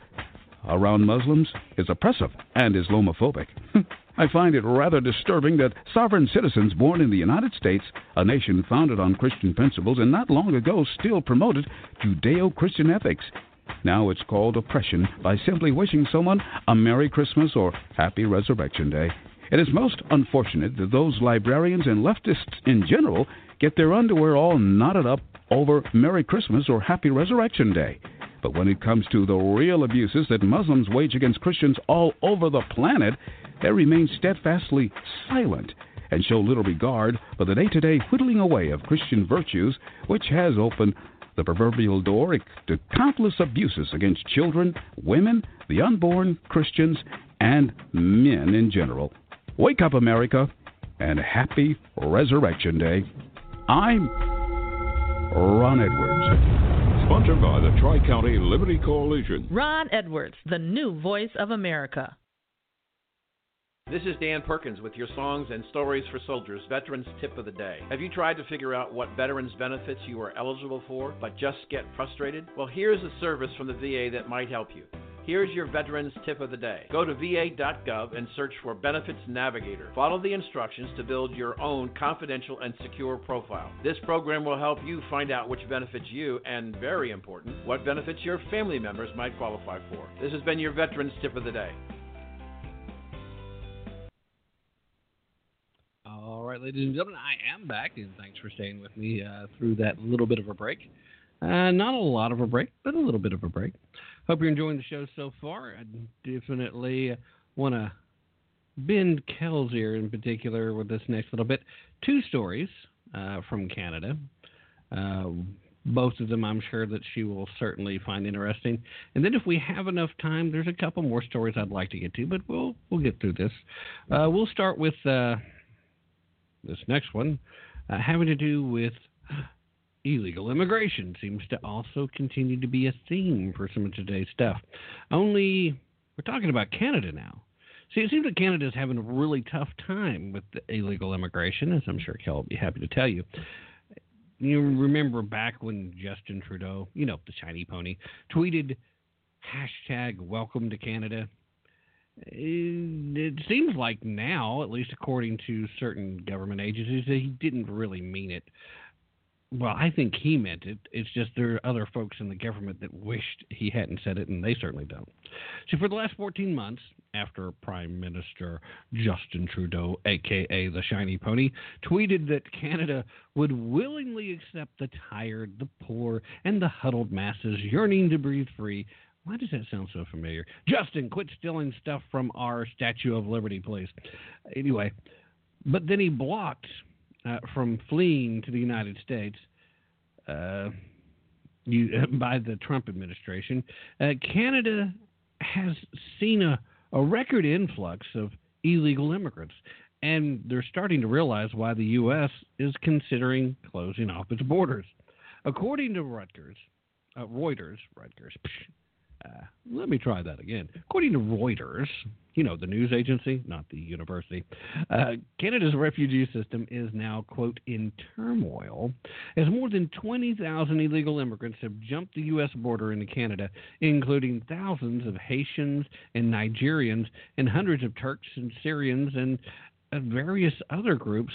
around Muslims is oppressive and Islamophobic. I find it rather disturbing that sovereign citizens born in the United States, a nation founded on Christian principles and not long ago still promoted Judeo Christian ethics, now it's called oppression by simply wishing someone a Merry Christmas or Happy Resurrection Day. It is most unfortunate that those librarians and leftists in general get their underwear all knotted up over Merry Christmas or Happy Resurrection Day. But when it comes to the real abuses that Muslims wage against Christians all over the planet, they remain steadfastly silent and show little regard for the day to day whittling away of Christian virtues, which has opened the proverbial door to countless abuses against children, women, the unborn, Christians, and men in general. Wake up, America, and happy Resurrection Day. I'm Ron Edwards. Sponsored by the Tri County Liberty Coalition. Ron Edwards, the new voice of America. This is Dan Perkins with your Songs and Stories for Soldiers Veterans Tip of the Day. Have you tried to figure out what veterans benefits you are eligible for, but just get frustrated? Well, here's a service from the VA that might help you. Here's your Veterans Tip of the Day. Go to va.gov and search for Benefits Navigator. Follow the instructions to build your own confidential and secure profile. This program will help you find out which benefits you, and very important, what benefits your family members might qualify for. This has been your Veterans Tip of the Day. All right, ladies and gentlemen, I am back, and thanks for staying with me uh, through that little bit of a break. Uh, not a lot of a break, but a little bit of a break. Hope you're enjoying the show so far. I definitely want to bend Kel's ear in particular with this next little bit. Two stories uh, from Canada. Uh, both of them, I'm sure that she will certainly find interesting. And then, if we have enough time, there's a couple more stories I'd like to get to, but we'll we'll get through this. Uh, we'll start with uh, this next one, uh, having to do with illegal immigration. Seems to also continue to be a theme for some of today's stuff. Only we're talking about Canada now. See, it seems that Canada is having a really tough time with illegal immigration, as I'm sure Kel will be happy to tell you. You remember back when Justin Trudeau, you know, the shiny pony, tweeted hashtag welcome to Canada it seems like now, at least according to certain government agencies, that he didn't really mean it. Well, I think he meant it. It's just there are other folks in the government that wished he hadn't said it, and they certainly don't. So, for the last 14 months, after Prime Minister Justin Trudeau, aka the Shiny Pony, tweeted that Canada would willingly accept the tired, the poor, and the huddled masses yearning to breathe free why does that sound so familiar? Justin, quit stealing stuff from our Statue of Liberty, please. Anyway, but then he blocked uh, from fleeing to the United States uh, you, by the Trump administration. Uh, Canada has seen a, a record influx of illegal immigrants, and they're starting to realize why the U.S. is considering closing off its borders. According to Rutgers, uh, Reuters, Rutgers, uh, let me try that again. According to Reuters, you know, the news agency, not the university, uh, Canada's refugee system is now, quote, in turmoil as more than 20,000 illegal immigrants have jumped the U.S. border into Canada, including thousands of Haitians and Nigerians and hundreds of Turks and Syrians and uh, various other groups,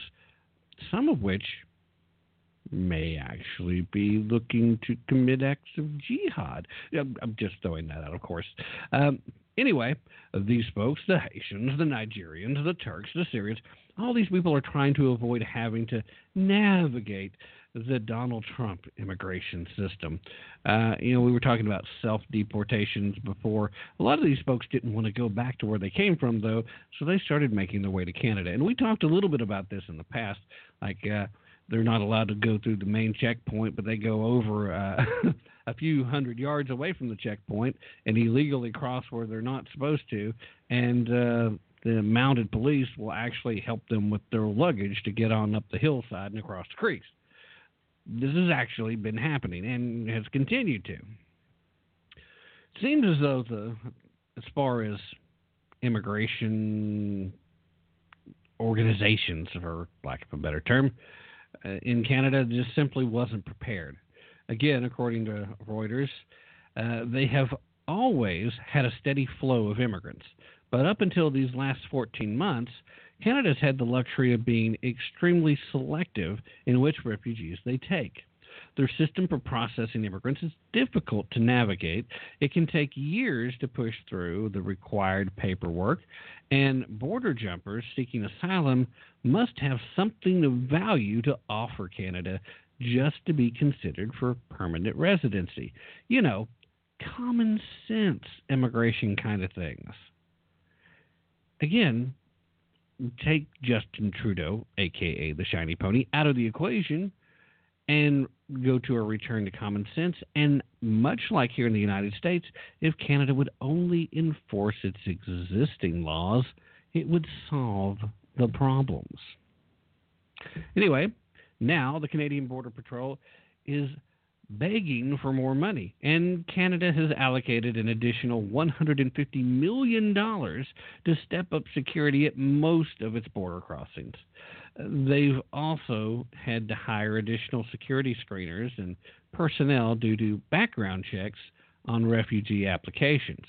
some of which may actually be looking to commit acts of jihad. I'm just throwing that out, of course. Um, anyway, these folks, the Haitians, the Nigerians, the Turks, the Syrians, all these people are trying to avoid having to navigate the Donald Trump immigration system. Uh, you know, we were talking about self deportations before. A lot of these folks didn't want to go back to where they came from, though, so they started making their way to Canada. And we talked a little bit about this in the past. Like, uh, they're not allowed to go through the main checkpoint, but they go over uh, a few hundred yards away from the checkpoint and illegally cross where they're not supposed to. And uh, the mounted police will actually help them with their luggage to get on up the hillside and across the creeks. This has actually been happening and has continued to. It seems as though the, as far as immigration organizations, for lack of a better term, uh, in Canada just simply wasn't prepared. Again, according to Reuters, uh, they have always had a steady flow of immigrants. But up until these last 14 months, Canada's had the luxury of being extremely selective in which refugees they take. Their system for processing immigrants is difficult to navigate. It can take years to push through the required paperwork, and border jumpers seeking asylum must have something of value to offer Canada just to be considered for permanent residency. You know, common sense immigration kind of things. Again, take Justin Trudeau, aka the shiny pony, out of the equation and go to a return to common sense. And much like here in the United States, if Canada would only enforce its existing laws, it would solve the problems. Anyway, now the Canadian Border Patrol is begging for more money. And Canada has allocated an additional $150 million to step up security at most of its border crossings. They've also had to hire additional security screeners and personnel due to background checks on refugee applications.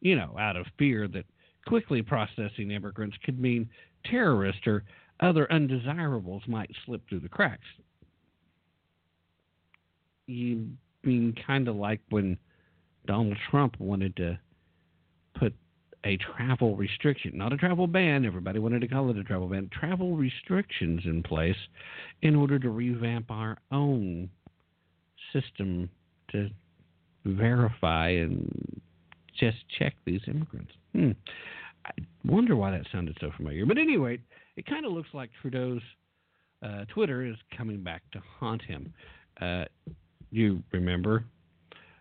You know, out of fear that quickly processing immigrants could mean terrorists or other undesirables might slip through the cracks. You mean kind of like when Donald Trump wanted to put a travel restriction, not a travel ban, everybody wanted to call it a travel ban, travel restrictions in place in order to revamp our own system to verify and just check these immigrants. Hmm. I wonder why that sounded so familiar. But anyway, it kind of looks like Trudeau's uh, Twitter is coming back to haunt him. Uh, you remember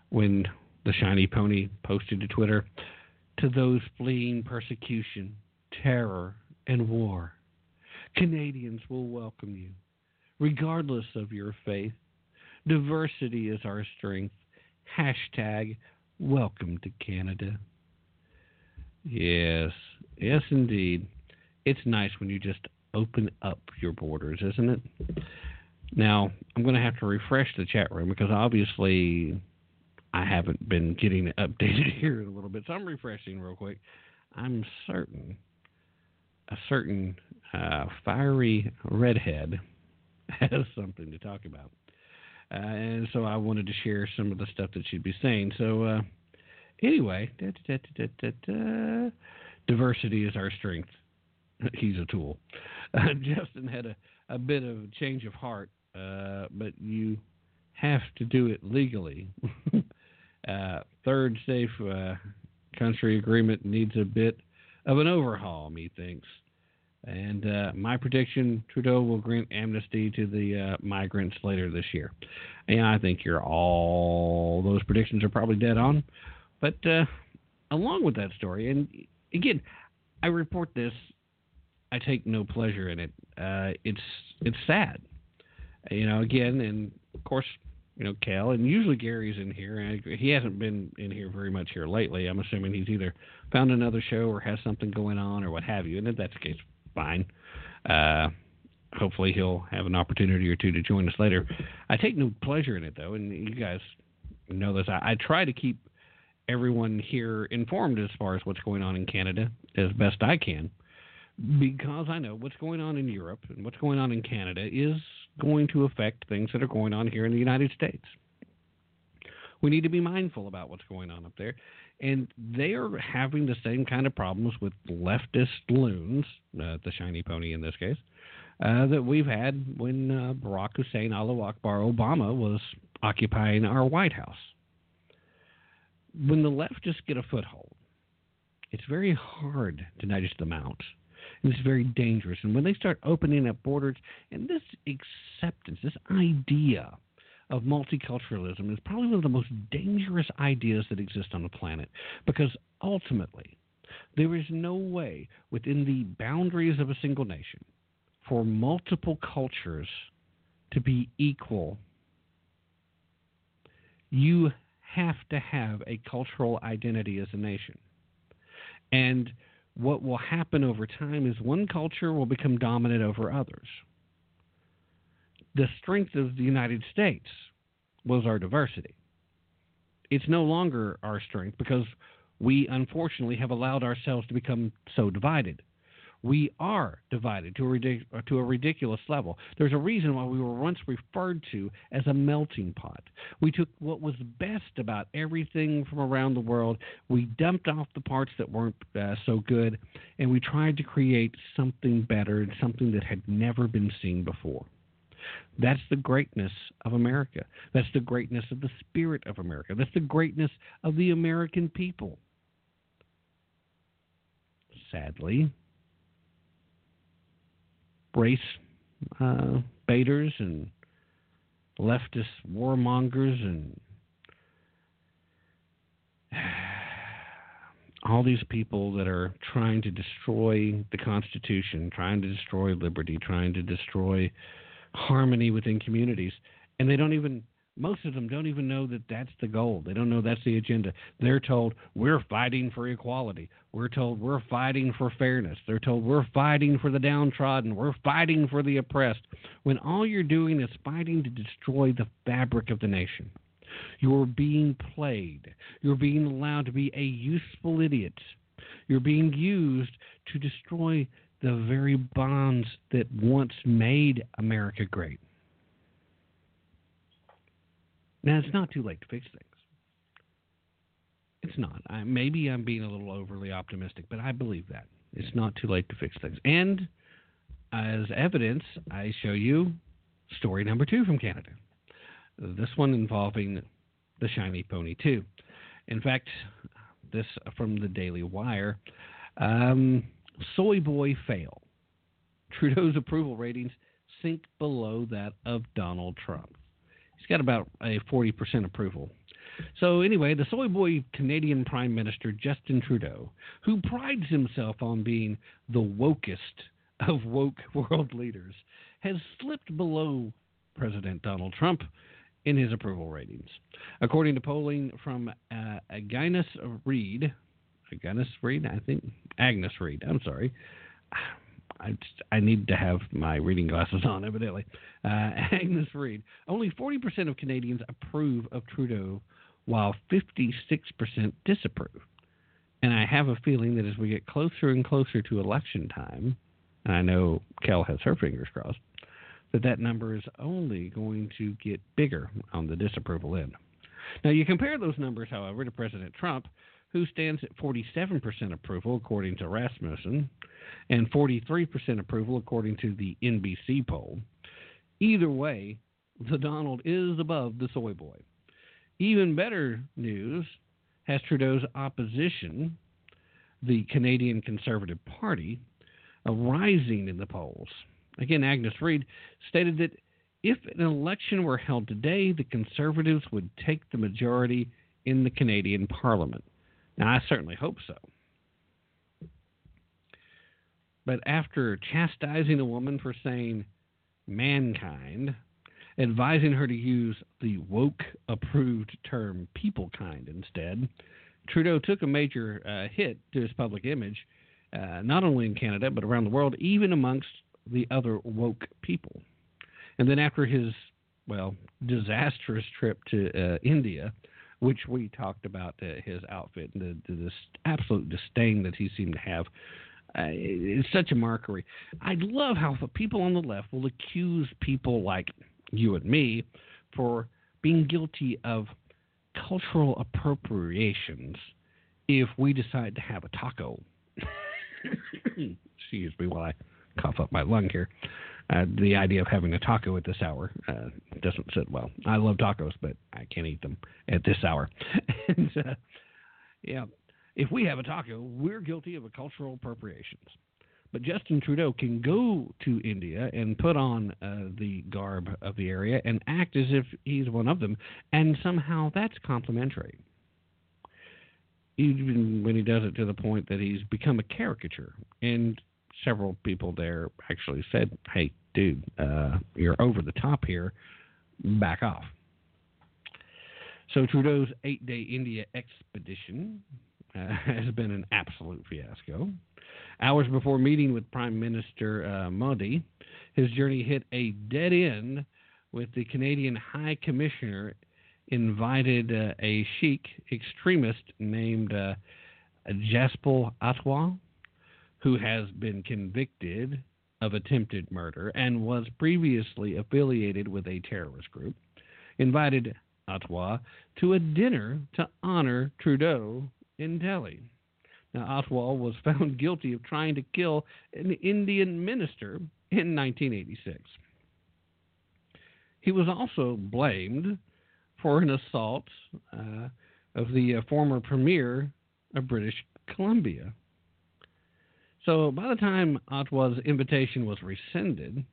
when the shiny pony posted to Twitter, to those fleeing persecution, terror, and war, Canadians will welcome you, regardless of your faith. Diversity is our strength. Hashtag welcome to Canada. Yes, yes, indeed. It's nice when you just open up your borders, isn't it? Now, I'm going to have to refresh the chat room because obviously I haven't been getting it updated here in a little bit. So I'm refreshing real quick. I'm certain a certain uh, fiery redhead has something to talk about. Uh, and so I wanted to share some of the stuff that she'd be saying. So, uh, anyway, da, da, da, diversity is our strength. He's a tool. Uh, Justin had a, a bit of a change of heart, uh, but you have to do it legally. Uh, third safe uh, country agreement needs a bit of an overhaul, methinks. And uh, my prediction Trudeau will grant amnesty to the uh, migrants later this year. And I think you're all, those predictions are probably dead on. But uh, along with that story, and again, I report this, I take no pleasure in it. It's it's sad, you know. Again, and of course, you know, Kel, and usually Gary's in here. And he hasn't been in here very much here lately. I'm assuming he's either found another show or has something going on or what have you. And if that's the case, fine. Uh, hopefully he'll have an opportunity or two to join us later. I take no pleasure in it though, and you guys know this. I, I try to keep everyone here informed as far as what's going on in Canada as best I can, because I know what's going on in Europe and what's going on in Canada is going to affect things that are going on here in the United States. We need to be mindful about what's going on up there. And they are having the same kind of problems with leftist loons, uh, the shiny pony in this case, uh, that we've had when uh, Barack Hussein Allah Akbar Obama was occupying our White House. When the leftists get a foothold, it's very hard to nudge them out. And it's very dangerous. And when they start opening up borders, and this acceptance, this idea of multiculturalism is probably one of the most dangerous ideas that exist on the planet because ultimately, there is no way within the boundaries of a single nation for multiple cultures to be equal. You have to have a cultural identity as a nation. And what will happen over time is one culture will become dominant over others. The strength of the United States was our diversity. It's no longer our strength because we unfortunately have allowed ourselves to become so divided we are divided to a, ridic- to a ridiculous level. There's a reason why we were once referred to as a melting pot. We took what was best about everything from around the world, we dumped off the parts that weren't uh, so good, and we tried to create something better and something that had never been seen before. That's the greatness of America. That's the greatness of the spirit of America. That's the greatness of the American people. Sadly, race uh, baiters and leftist warmongers and all these people that are trying to destroy the Constitution, trying to destroy liberty, trying to destroy harmony within communities, and they don't even Most of them don't even know that that's the goal. They don't know that's the agenda. They're told we're fighting for equality. We're told we're fighting for fairness. They're told we're fighting for the downtrodden. We're fighting for the oppressed. When all you're doing is fighting to destroy the fabric of the nation. You're being played. You're being allowed to be a useful idiot. You're being used to destroy the very bonds that once made America great. Now, it's not too late to fix things. It's not. I, maybe I'm being a little overly optimistic, but I believe that. It's not too late to fix things. And as evidence, I show you story number two from Canada. This one involving the Shiny Pony too. In fact, this from the Daily Wire. Um, soy boy fail. Trudeau's approval ratings sink below that of Donald Trump. He's got about a 40% approval. So, anyway, the soy boy Canadian Prime Minister Justin Trudeau, who prides himself on being the wokest of woke world leaders, has slipped below President Donald Trump in his approval ratings. According to polling from uh, Agnes Reid, Agnes Reid, I think Agnes Reid. I'm sorry. I, I need to have my reading glasses on, evidently. Uh, Agnes Reid. Only 40% of Canadians approve of Trudeau, while 56% disapprove. And I have a feeling that as we get closer and closer to election time, and I know Kel has her fingers crossed, that that number is only going to get bigger on the disapproval end. Now, you compare those numbers, however, to President Trump, who stands at 47% approval, according to Rasmussen, and 43% approval, according to the NBC poll. Either way, the Donald is above the soy boy. Even better news has Trudeau's opposition, the Canadian Conservative Party, rising in the polls. Again, Agnes Reid stated that if an election were held today, the Conservatives would take the majority in the Canadian Parliament. Now, I certainly hope so. But after chastising a woman for saying mankind, advising her to use the woke approved term people kind instead, Trudeau took a major uh, hit to his public image, uh, not only in Canada, but around the world, even amongst the other woke people. And then after his, well, disastrous trip to uh, India, which we talked about uh, his outfit and the, the, the, absolute disdain that he seemed to have. Uh, it's such a mockery. I love how the people on the left will accuse people like you and me for being guilty of cultural appropriations if we decide to have a taco. Excuse me while I cough up my lung here. Uh, the idea of having a taco at this hour uh, doesn't sit well. I love tacos, but I can't eat them at this hour. and, uh, yeah, if we have a taco, we're guilty of a cultural appropriations. But Justin Trudeau can go to India and put on uh, the garb of the area and act as if he's one of them, and somehow that's complimentary. Even when he does it to the point that he's become a caricature, and several people there actually said, "Hey, dude, uh, you're over the top here. Back off." So Trudeau's eight-day India expedition uh, has been an absolute fiasco. Hours before meeting with Prime Minister uh, Modi, his journey hit a dead end with the Canadian High Commissioner invited uh, a Sikh extremist named uh, Jaspal Atwal who has been convicted of attempted murder and was previously affiliated with a terrorist group, invited Atwal to a dinner to honor Trudeau in Delhi. Now, Atwal was found guilty of trying to kill an Indian minister in 1986. He was also blamed for an assault uh, of the uh, former premier of British Columbia. So by the time Ottawa's invitation was rescinded,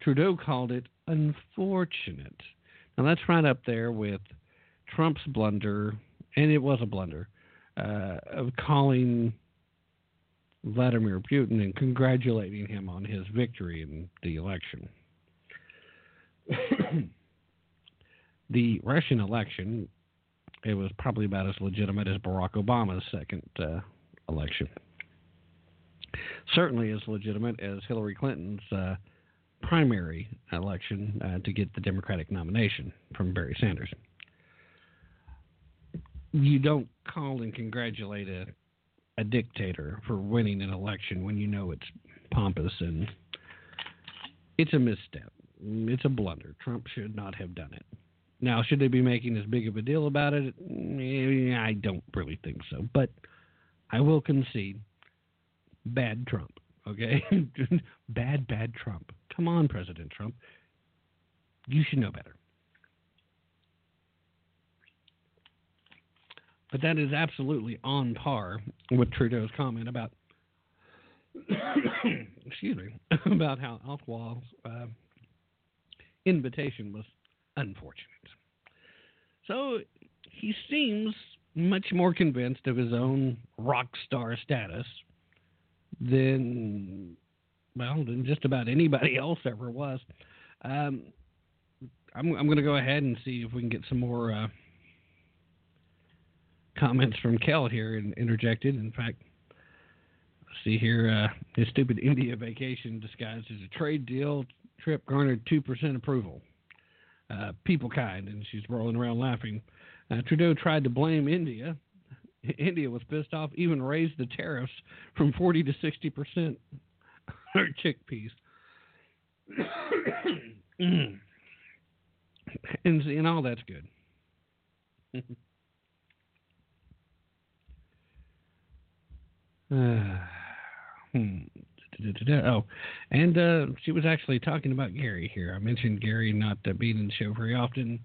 Trudeau called it unfortunate. Now that's right up there with Trump's blunder, and it was a blunder, uh, of calling Vladimir Putin and congratulating him on his victory in the election. the Russian election, it was probably about as legitimate as Barack Obama's second uh, election. Certainly as legitimate as Hillary Clinton's uh, primary election uh, to get the Democratic nomination from Barry Sanders. You don't call and congratulate a, a dictator for winning an election when you know it's pompous and it's a misstep. It's a blunder. Trump should not have done it. Now, should they be making as big of a deal about it? Eh, I don't really think so. But I will concede bad Trump. Okay? bad, bad Trump. Come on, President Trump. You should know better. But that is absolutely on par with Trudeau's comment about, excuse me, about how Oswald's uh, invitation was unfortunate. So he seems much more convinced of his own rock star status than well than just about anybody else ever was. Um, I'm, I'm going to go ahead and see if we can get some more uh, comments from Kel here and interjected. In fact, see here, uh, his stupid India vacation disguised as a trade deal trip garnered two percent approval. Uh, people kind, and she's rolling around laughing. Uh, Trudeau tried to blame India. India was pissed off, even raised the tariffs from 40 to 60 percent on chickpeas. and, and all that's good. uh, hmm. Oh, and uh, she was actually talking about Gary here. I mentioned Gary not uh, being in the show very often.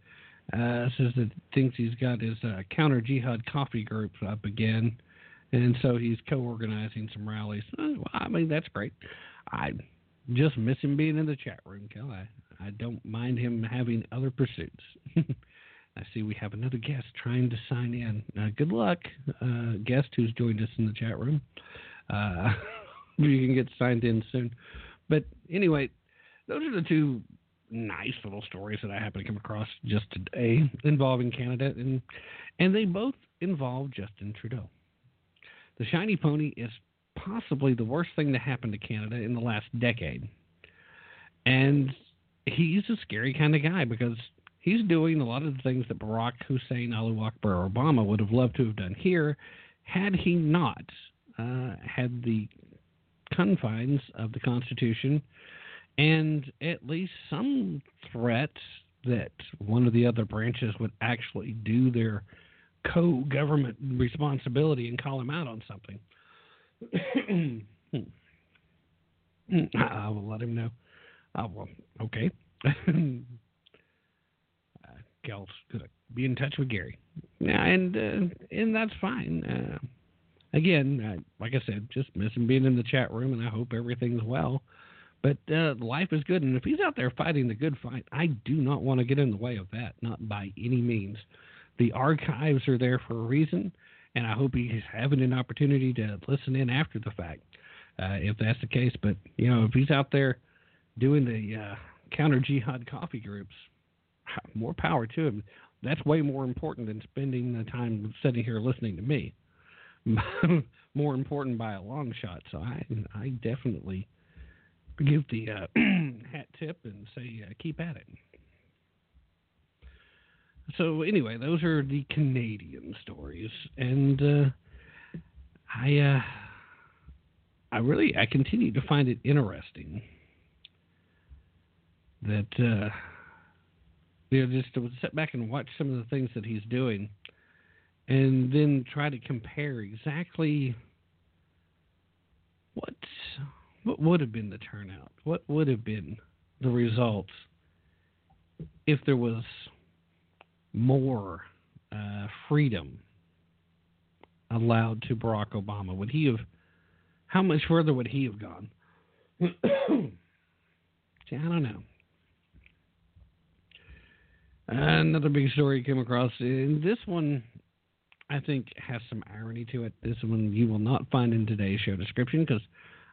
Uh, says that thinks he's got his counter jihad coffee group up again, and so he's co-organizing some rallies. Uh, I mean that's great. I just miss him being in the chat room, Kel. I, I don't mind him having other pursuits. I see we have another guest trying to sign in. Uh, good luck, uh, guest who's joined us in the chat room. Uh, you can get signed in soon. But anyway, those are the two nice little stories that I happen to come across just today involving Canada, and and they both involve Justin Trudeau. The shiny pony is possibly the worst thing to happen to Canada in the last decade, and he's a scary kind of guy because he's doing a lot of the things that Barack Hussein Ali Akbar Obama would have loved to have done here, had he not uh, had the confines of the Constitution and at least some threat that one of the other branches would actually do their co government responsibility and call him out on something. I will let him know. I will. okay. Kel's gonna be in touch with Gary. Yeah, and uh, and that's fine. Uh, again, uh, like I said, just miss him being in the chat room, and I hope everything's well. But uh, life is good, and if he's out there fighting the good fight, I do not want to get in the way of that, not by any means. The archives are there for a reason, and I hope he's having an opportunity to listen in after the fact, uh, if that's the case. But you know, if he's out there doing the uh, counter jihad coffee groups, more power to him. That's way more important than spending the time sitting here listening to me. more important by a long shot. So I I definitely give the uh, hat tip and say uh, keep at it. So anyway, those are the Canadian stories, and uh, I uh, I really I continue to find it interesting that uh, you know just to sit back and watch some of the things that he's doing and then try to compare exactly what what would have been the turnout, what would have been the results if there was more uh, freedom allowed to Barack Obama. Would he have? How much further would he have gone? See, I don't know. Another big story came across. And this one I think has some irony to it. This one you will not find in today's show description because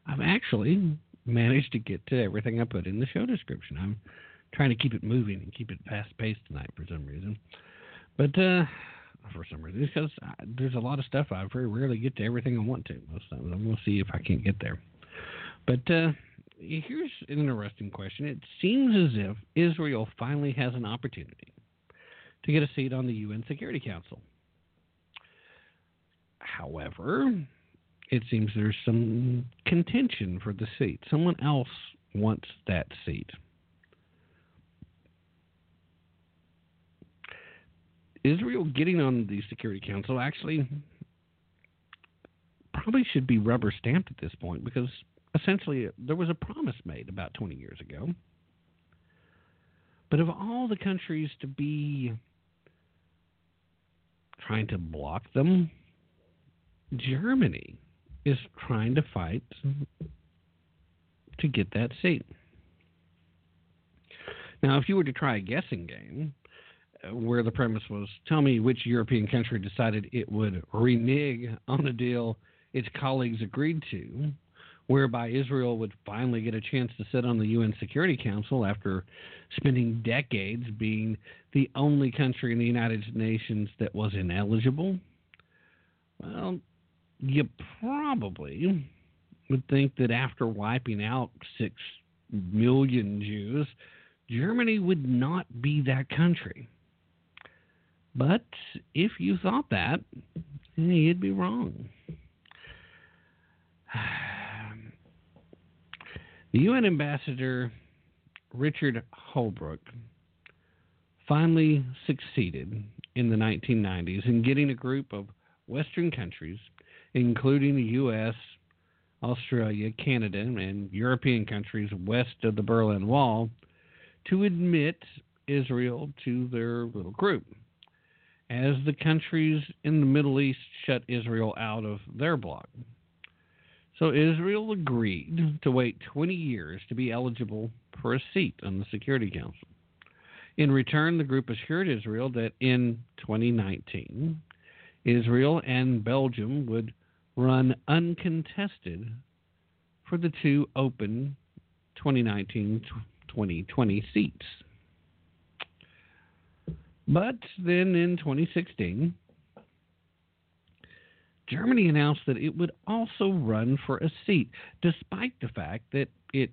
I've actually managed to get to everything I put in the show description. I'm trying to keep it moving and keep it fast paced tonight for some reason. But uh, for some reason, because there's a lot of stuff I very rarely get to everything I want to. Most times, I'm going to see if I can't get there. But uh, here's an interesting question. It seems as if Israel finally has an opportunity to get a seat on the UN Security Council. However, it seems there's some contention for the seat. Someone else wants that seat. Israel getting on the Security Council actually probably should be rubber stamped at this point because essentially there was a promise made about 20 years ago. But of all the countries to be trying to block them, Germany is trying to fight to get that seat. Now, if you were to try a guessing game, uh, where the premise was tell me which European country decided it would renege on a deal its colleagues agreed to, whereby Israel would finally get a chance to sit on the UN Security Council after spending decades being the only country in the United Nations that was ineligible. Well, you probably would think that after wiping out six million Jews, Germany would not be that country. But if you thought that, you'd be wrong. The UN ambassador, Richard Holbrooke, finally succeeded in the 1990s in getting a group of Western countries including the U.S., Australia, Canada, and European countries west of the Berlin Wall, to admit Israel to their little group. As the countries in the Middle East shut Israel out of their bloc. So Israel agreed to wait 20 years to be eligible for a seat on the Security Council. In return, the group assured Israel that in 2019, Israel and Belgium would run uncontested for the two open 2019 2020 seats. But then in 2016, Germany announced that it would also run for a seat, despite the fact that it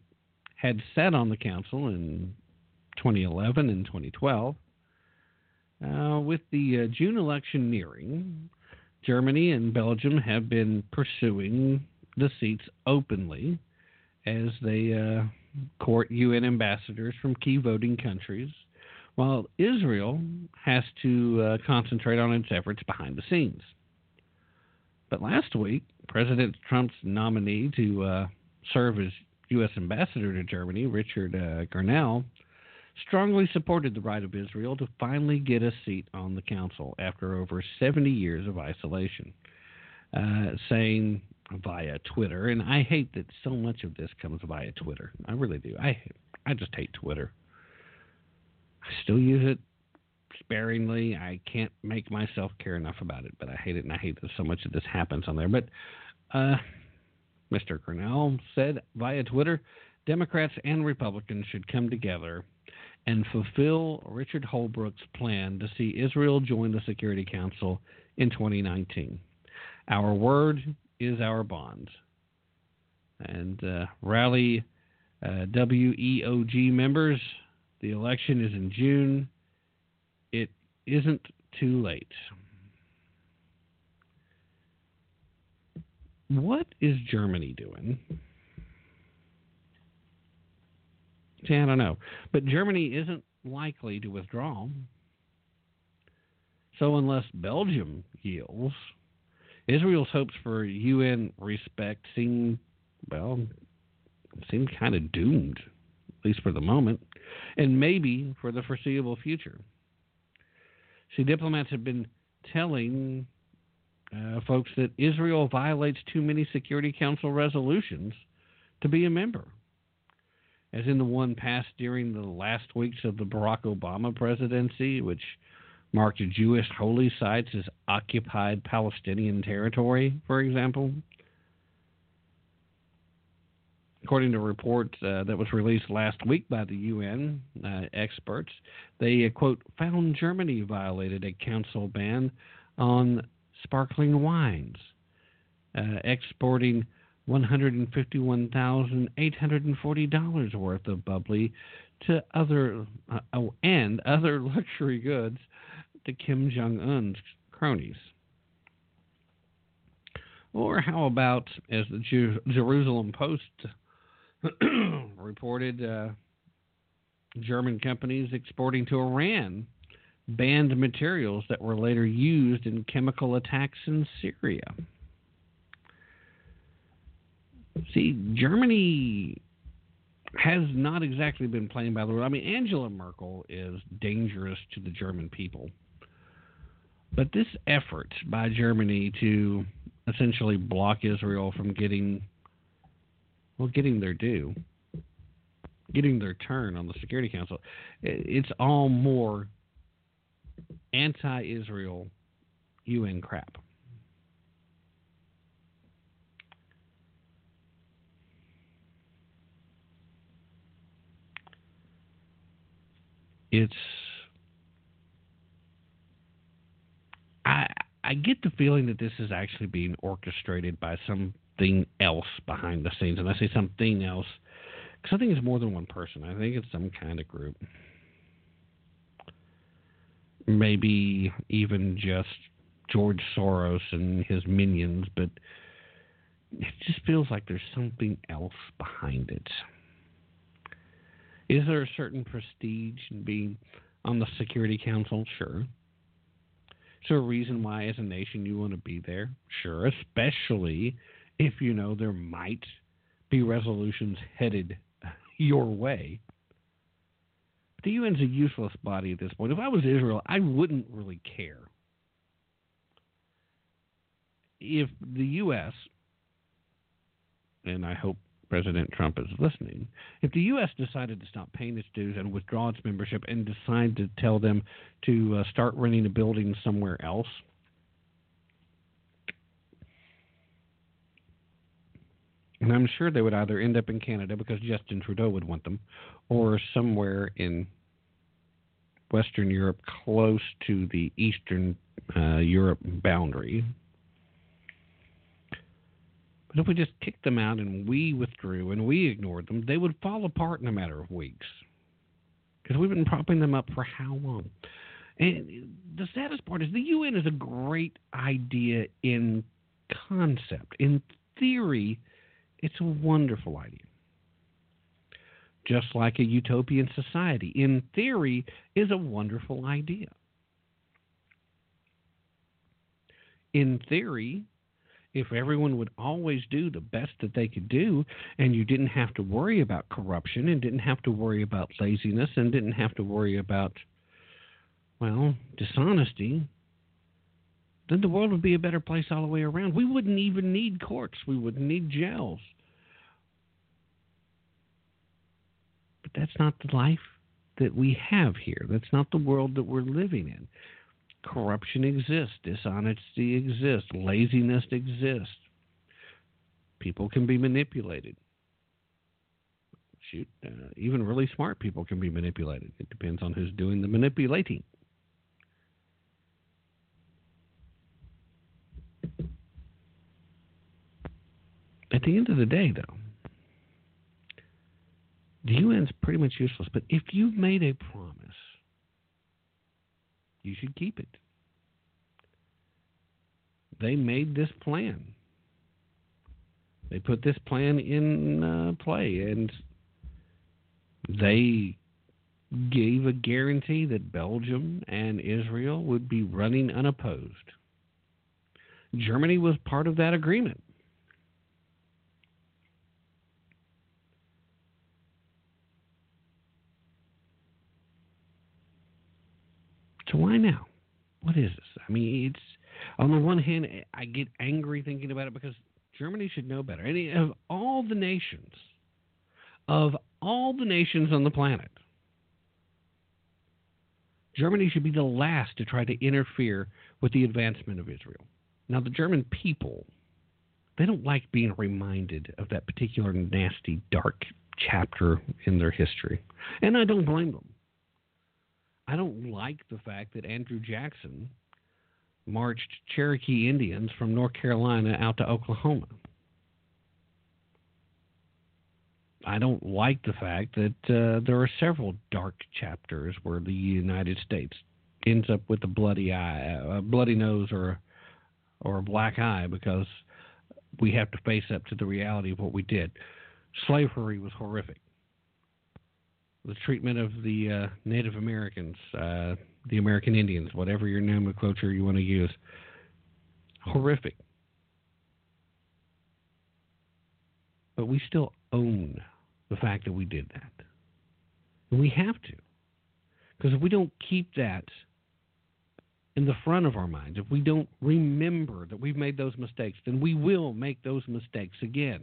had sat on the council in 2011 and 2012. Uh, with the uh, June election nearing, Germany and Belgium have been pursuing the seats openly as they uh, court UN ambassadors from key voting countries, while Israel has to uh, concentrate on its efforts behind the scenes. But last week, President Trump's nominee to uh, serve as U.S. ambassador to Germany, Richard uh, Grenell, strongly supported the right of Israel to finally get a seat on the council after over 70 years of isolation, uh, saying via Twitter, and I hate that so much of this comes via Twitter. I really do. I I just hate Twitter. I still use it sparingly. I can't make myself care enough about it, but I hate it, and I hate that so much of this happens on there. But uh, Mr. Cornell said via Twitter, Democrats and Republicans should come together and fulfill Richard Holbrooke's plan to see Israel join the Security Council in 2019. Our word is our bond. And uh, rally uh, WEOG members, the election is in June. It isn't too late. What is Germany doing? See, I don't know. But Germany isn't likely to withdraw. So, unless Belgium yields, Israel's hopes for UN respect seem, well, seem kind of doomed, at least for the moment, and maybe for the foreseeable future. See, diplomats have been telling uh, folks that Israel violates too many Security Council resolutions to be a member as in the one passed during the last weeks of the Barack Obama presidency, which marked Jewish holy sites as occupied Palestinian territory, for example. according to a report uh, that was released last week by the UN uh, experts, they, uh, quote, found Germany violated a council ban on sparkling wines, uh, exporting $151,840 worth of bubbly to other uh, oh, and other luxury goods to Kim Jong Un's cronies. Or how about, as the Jer- Jerusalem Post reported, uh, German companies exporting to Iran banned materials that were later used in chemical attacks in Syria. See, Germany has not exactly been playing by the rules. I mean, Angela Merkel is dangerous to the German people. But this effort by Germany to essentially block Israel from getting well getting their due, getting their turn on the Security Council. It's all more anti-Israel UN crap. It's I I get the feeling that this is actually being orchestrated by something else behind the scenes, and I say something else because I think it's more than one person. I think it's some kind of group, maybe even just George Soros and his minions, but it just feels like there's something else behind it. Is there a certain prestige in being on the Security Council? Sure. Is there a reason why, as a nation, you want to be there? Sure, especially if you know there might be resolutions headed your way. But the UN's a useless body at this point. If I was Israel, I wouldn't really care. If the U.S., and I hope President Trump is listening, if the U.S. decided to stop paying its dues and withdraw its membership and decide to tell them to uh, start renting a building somewhere else, and I'm sure they would either end up in Canada because Justin Trudeau would want them, or somewhere in Western Europe close to the Eastern uh, Europe boundary, but if we just kicked them out and we withdrew and we ignored them, they would fall apart in a matter of weeks. Because we've been propping them up for how long? And the saddest part is the UN is a great idea in concept. In theory, it's a wonderful idea. Just like a utopian society, in theory, is a wonderful idea. In theory, if everyone would always do the best that they could do and you didn't have to worry about corruption and didn't have to worry about laziness and didn't have to worry about well dishonesty then the world would be a better place all the way around. We wouldn't even need courts. We wouldn't need jails. But that's not the life that we have here. That's not the world that we're living in corruption exists, dishonesty exists, laziness exists. People can be manipulated. Shoot, uh, even really smart people can be manipulated. It depends on who's doing the manipulating. At the end of the day, though, the UN's pretty much useless. But if you've made a promise you should keep it. They made this plan. They put this plan in uh, play, and they gave a guarantee that Belgium and Israel would be running unopposed. Germany was part of that agreement. So why now? What is this? I mean, it's on the one hand, I get angry thinking about it because Germany should know better. And of all the nations, of all the nations on the planet, Germany should be the last to try to interfere with the advancement of Israel. Now, the German people, they don't like being reminded of that particular nasty, dark chapter in their history. And I don't blame them. I don't like the fact that Andrew Jackson marched Cherokee Indians from North Carolina out to Oklahoma. I don't like the fact that uh, there are several dark chapters where the United States ends up with a bloody eye, a bloody nose, or or a black eye because we have to face up to the reality of what we did. Slavery was horrific. The treatment of the uh, Native Americans, uh, the American Indians, whatever your nomenclature you want to use, horrific. But we still own the fact that we did that. And we have to. Because if we don't keep that in the front of our minds, if we don't remember that we've made those mistakes, then we will make those mistakes again.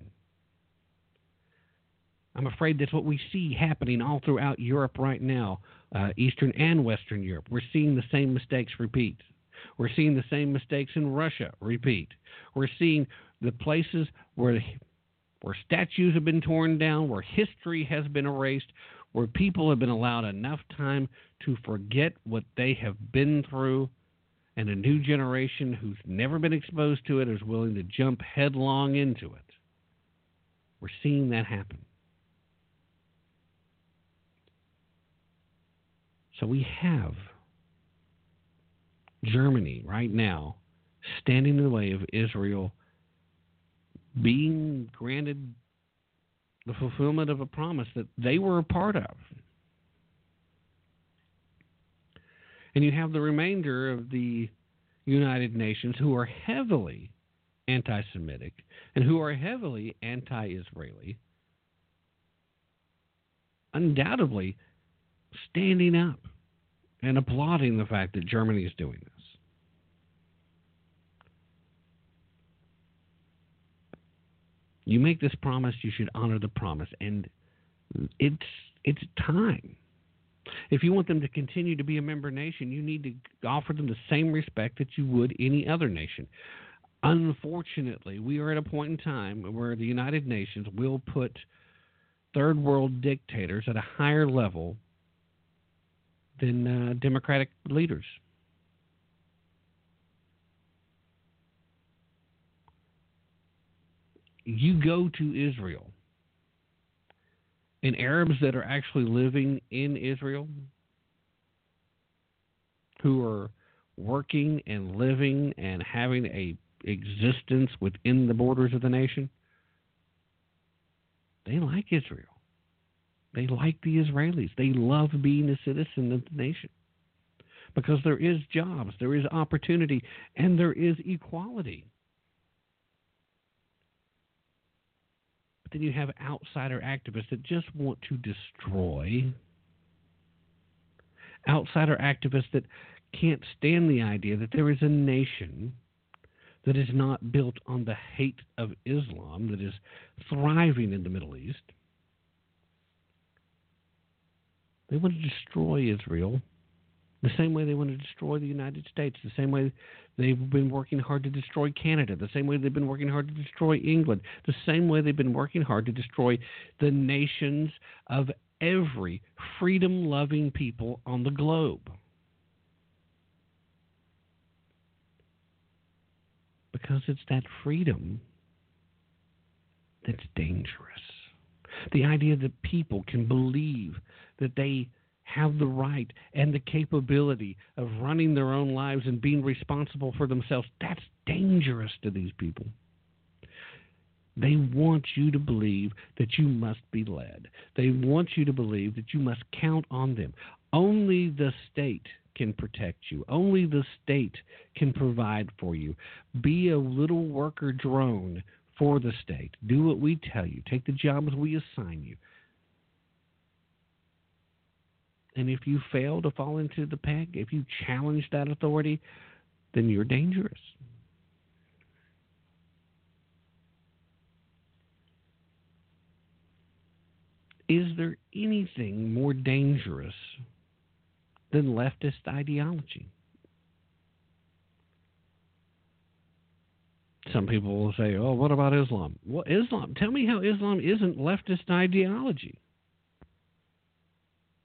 I'm afraid that's what we see happening all throughout Europe right now, uh, Eastern and Western Europe. We're seeing the same mistakes repeat. We're seeing the same mistakes in Russia repeat. We're seeing the places where where statues have been torn down, where history has been erased, where people have been allowed enough time to forget what they have been through, and a new generation who's never been exposed to it is willing to jump headlong into it. We're seeing that happen. So we have Germany right now standing in the way of Israel being granted the fulfillment of a promise that they were a part of. And you have the remainder of the United Nations who are heavily anti Semitic and who are heavily anti Israeli, undoubtedly standing up and applauding the fact that Germany is doing this. You make this promise, you should honor the promise, and it's it's time. If you want them to continue to be a member nation, you need to offer them the same respect that you would any other nation. Unfortunately, we are at a point in time where the United Nations will put third world dictators at a higher level than uh, democratic leaders. You go to Israel, and Arabs that are actually living in Israel, who are working and living and having a existence within the borders of the nation, they like Israel. They like the Israelis. They love being a citizen of the nation because there is jobs, there is opportunity, and there is equality. But then you have outsider activists that just want to destroy. Outsider activists that can't stand the idea that there is a nation that is not built on the hate of Islam that is thriving in the Middle East They want to destroy Israel the same way they want to destroy the United States, the same way they've been working hard to destroy Canada, the same way they've been working hard to destroy England, the same way they've been working hard to destroy the nations of every freedom loving people on the globe. Because it's that freedom that's dangerous. The idea that people can believe that they have the right and the capability of running their own lives and being responsible for themselves, that's dangerous to these people. They want you to believe that you must be led. They want you to believe that you must count on them. Only the state can protect you. Only the state can provide for you. Be a little worker drone for the state. Do what we tell you. Take the jobs we assign you. And if you fail to fall into the peg, if you challenge that authority, then you're dangerous. Is there anything more dangerous than leftist ideology? Some people will say, "Oh, what about Islam?" Well, Islam. Tell me how Islam isn't leftist ideology.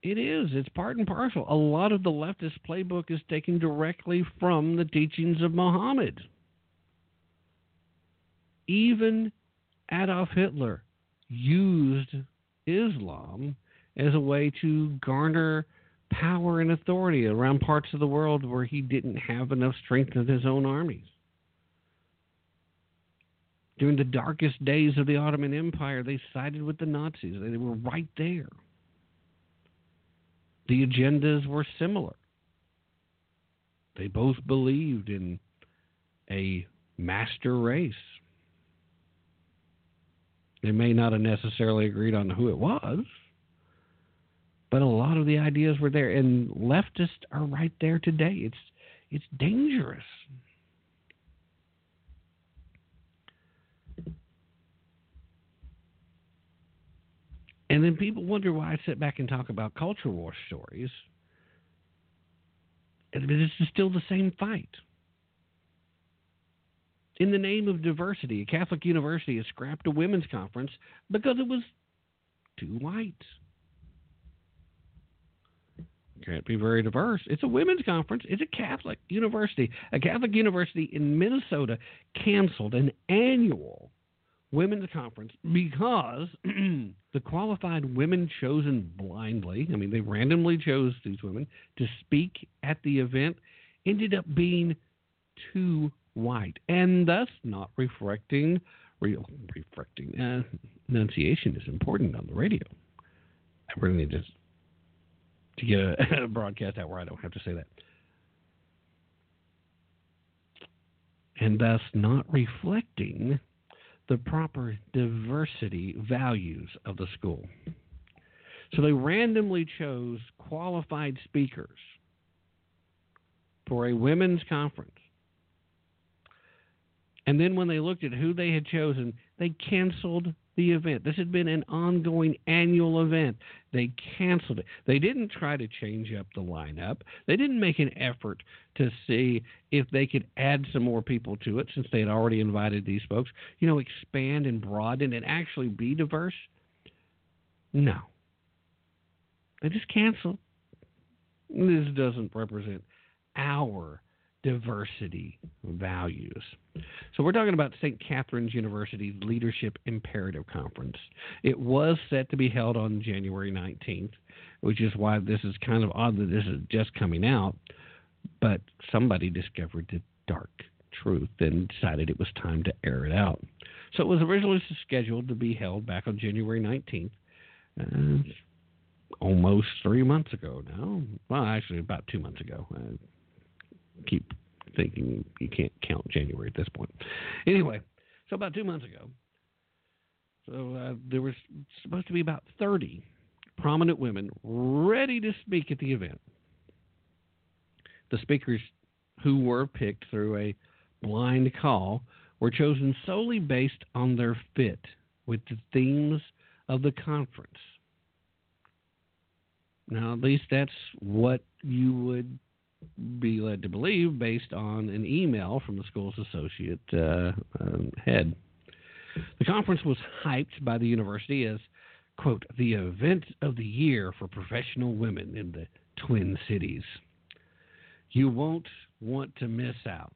It is. It's part and parcel. A lot of the leftist playbook is taken directly from the teachings of Muhammad. Even Adolf Hitler used Islam as a way to garner power and authority around parts of the world where he didn't have enough strength in his own armies. During the darkest days of the Ottoman Empire, they sided with the Nazis. They were right there. The agendas were similar. They both believed in a master race. They may not have necessarily agreed on who it was, but a lot of the ideas were there, and leftists are right there today. It's it's dangerous. And then people wonder why I sit back and talk about culture war stories. And this is still the same fight. In the name of diversity, a Catholic university has scrapped a women's conference because it was too white. Can't be very diverse. It's a women's conference. It's a Catholic university. A Catholic university in Minnesota canceled an annual women's conference because the qualified women chosen blindly, I mean, they randomly chose these women to speak at the event, ended up being too white and thus not reflecting real reflecting uh, enunciation is important on the radio. I really need to to get a, a broadcast out where I don't have to say that. And thus not reflecting the proper diversity values of the school. So they randomly chose qualified speakers for a women's conference. And then when they looked at who they had chosen, they canceled the event. This had been an ongoing annual event. They canceled it. They didn't try to change up the lineup. They didn't make an effort to see if they could add some more people to it since they had already invited these folks. You know, expand and broaden and actually be diverse. No. They just canceled. This doesn't represent our diversity values. So we're talking about St. Catherine's University's Leadership Imperative Conference. It was set to be held on January 19th, which is why this is kind of odd that this is just coming out, but somebody discovered the dark truth and decided it was time to air it out. So it was originally scheduled to be held back on January 19th. Uh, almost three months ago now. Well, actually, about two months ago. Uh, keep thinking you can't count January at this point. Anyway, so about two months ago, so uh, there was supposed to be about 30 prominent women ready to speak at the event. The speakers who were picked through a blind call were chosen solely based on their fit with the themes of the conference. Now, at least that's what you would be led to believe based on an email from the school's associate uh, um, head. The conference was hyped by the university as, quote, the event of the year for professional women in the Twin Cities. You won't want to miss out,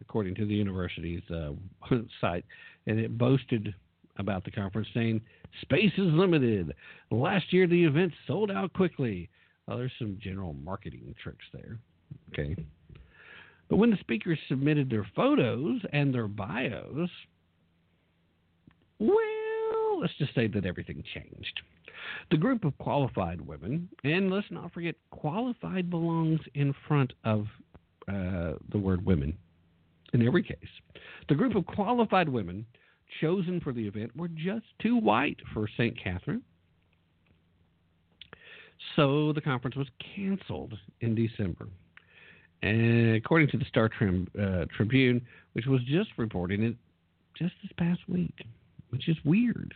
according to the university's uh, site. And it boasted about the conference saying, Space is limited. Last year, the event sold out quickly. Well, there's some general marketing tricks there. Okay. But when the speakers submitted their photos and their bios, well, let's just say that everything changed. The group of qualified women, and let's not forget, qualified belongs in front of uh, the word women in every case. The group of qualified women chosen for the event were just too white for St. Catherine so the conference was canceled in December. And according to the Star uh, Tribune, which was just reporting it just this past week, which is weird.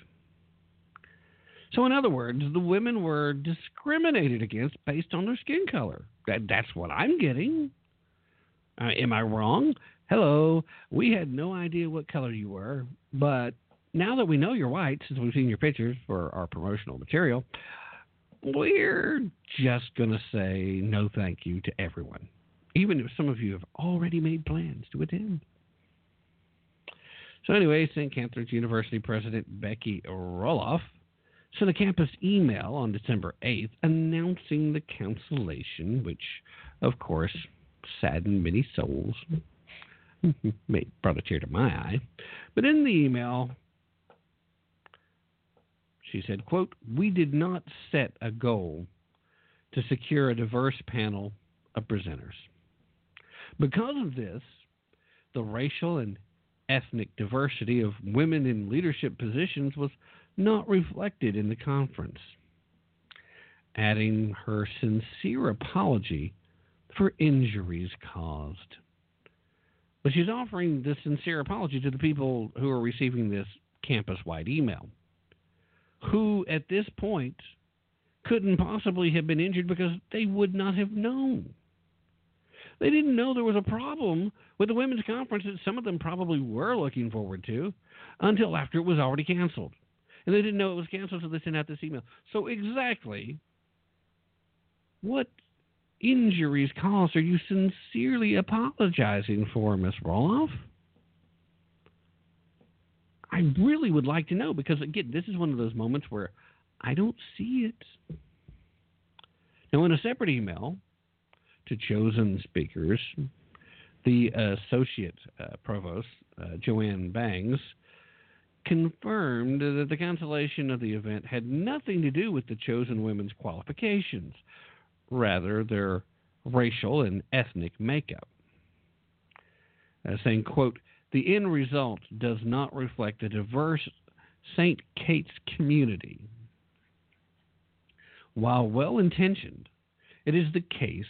So, in other words, the women were discriminated against based on their skin color. That, that's what I'm getting. Uh, am I wrong? Hello, we had no idea what color you were, but now that we know you're white, since we've seen your pictures for our promotional material, we're just going to say no thank you to everyone, even if some of you have already made plans to attend. So, anyway, St. Catherine's University President Becky Roloff sent a campus email on December 8th announcing the cancellation, which, of course, saddened many souls. Brought a tear to my eye. But in the email, she said, quote, We did not set a goal to secure a diverse panel of presenters. Because of this, the racial and ethnic diversity of women in leadership positions was not reflected in the conference, adding her sincere apology for injuries caused. But she's offering this sincere apology to the people who are receiving this campus wide email, who at this point couldn't possibly have been injured because they would not have known. They didn't know there was a problem with the women's conference that some of them probably were looking forward to until after it was already canceled. And they didn't know it was canceled, so they sent out this email. So, exactly what injuries caused are you sincerely apologizing for, Miss Roloff? I really would like to know because, again, this is one of those moments where I don't see it. Now, in a separate email to chosen speakers, the associate uh, provost, uh, Joanne Bangs, confirmed that the cancellation of the event had nothing to do with the chosen women's qualifications, rather their racial and ethnic makeup. Uh, saying, quote, the end result does not reflect a diverse St. Kate's community. While well intentioned, it is the case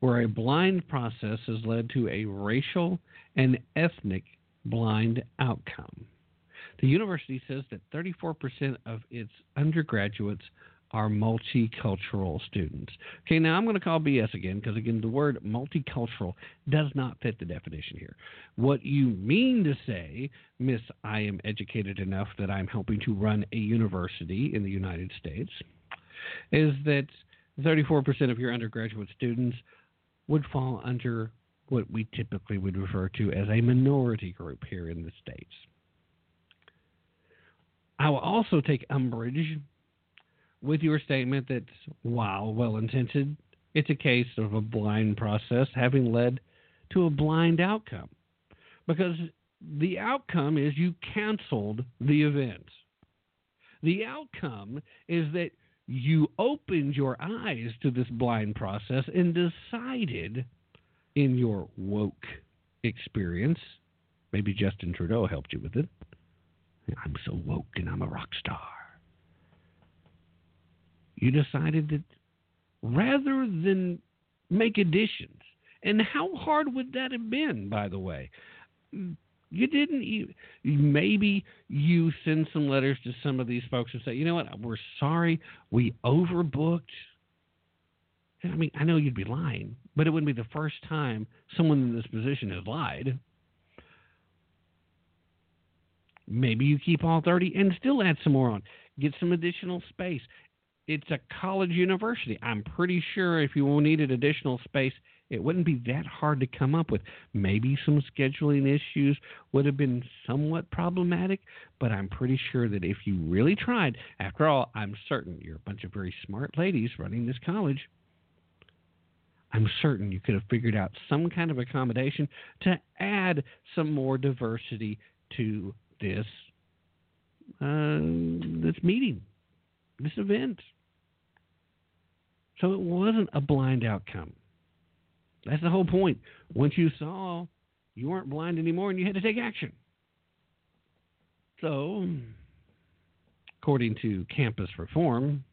where a blind process has led to a racial and ethnic blind outcome. The university says that 34% of its undergraduates are multicultural students. Okay, now I'm going to call BS again because, again, the word multicultural does not fit the definition here. What you mean to say, Miss, I am educated enough that I'm helping to run a university in the United States, is that 34% of your undergraduate students would fall under what we typically would refer to as a minority group here in the States. I will also take umbrage with your statement that while well intended, it's a case of a blind process having led to a blind outcome. Because the outcome is you canceled the event. The outcome is that you opened your eyes to this blind process and decided in your woke experience, maybe Justin Trudeau helped you with it. I'm so woke and I'm a rock star you decided that rather than make additions, and how hard would that have been, by the way? You didn't. You, maybe you send some letters to some of these folks and say, you know what, we're sorry, we overbooked. I mean, I know you'd be lying, but it wouldn't be the first time someone in this position has lied. Maybe you keep all 30 and still add some more on. Get some additional space it's a college university. I'm pretty sure if you needed additional space, it wouldn't be that hard to come up with. Maybe some scheduling issues would have been somewhat problematic, but I'm pretty sure that if you really tried, after all, I'm certain you're a bunch of very smart ladies running this college. I'm certain you could have figured out some kind of accommodation to add some more diversity to this uh, this meeting, this event. So it wasn't a blind outcome. That's the whole point. Once you saw, you weren't blind anymore and you had to take action. So, according to campus reform,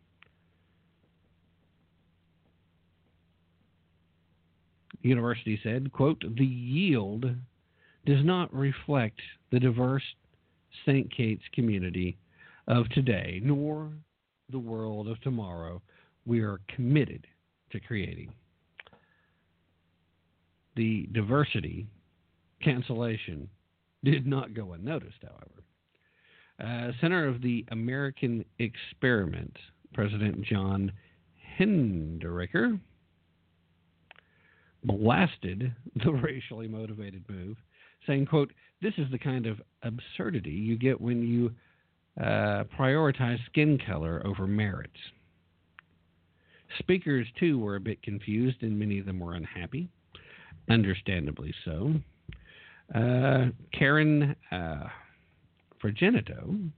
university said, quote, the yield does not reflect the diverse St. Kate's community of today, nor the world of tomorrow we are committed to creating. The diversity cancellation did not go unnoticed, however. Uh, center of the American experiment, President John Hinderaker blasted the racially motivated move, saying, quote, this is the kind of absurdity you get when you uh, prioritize skin color over merit. Speakers, too, were a bit confused, and many of them were unhappy, understandably so. Uh, Karen uh, Frigenito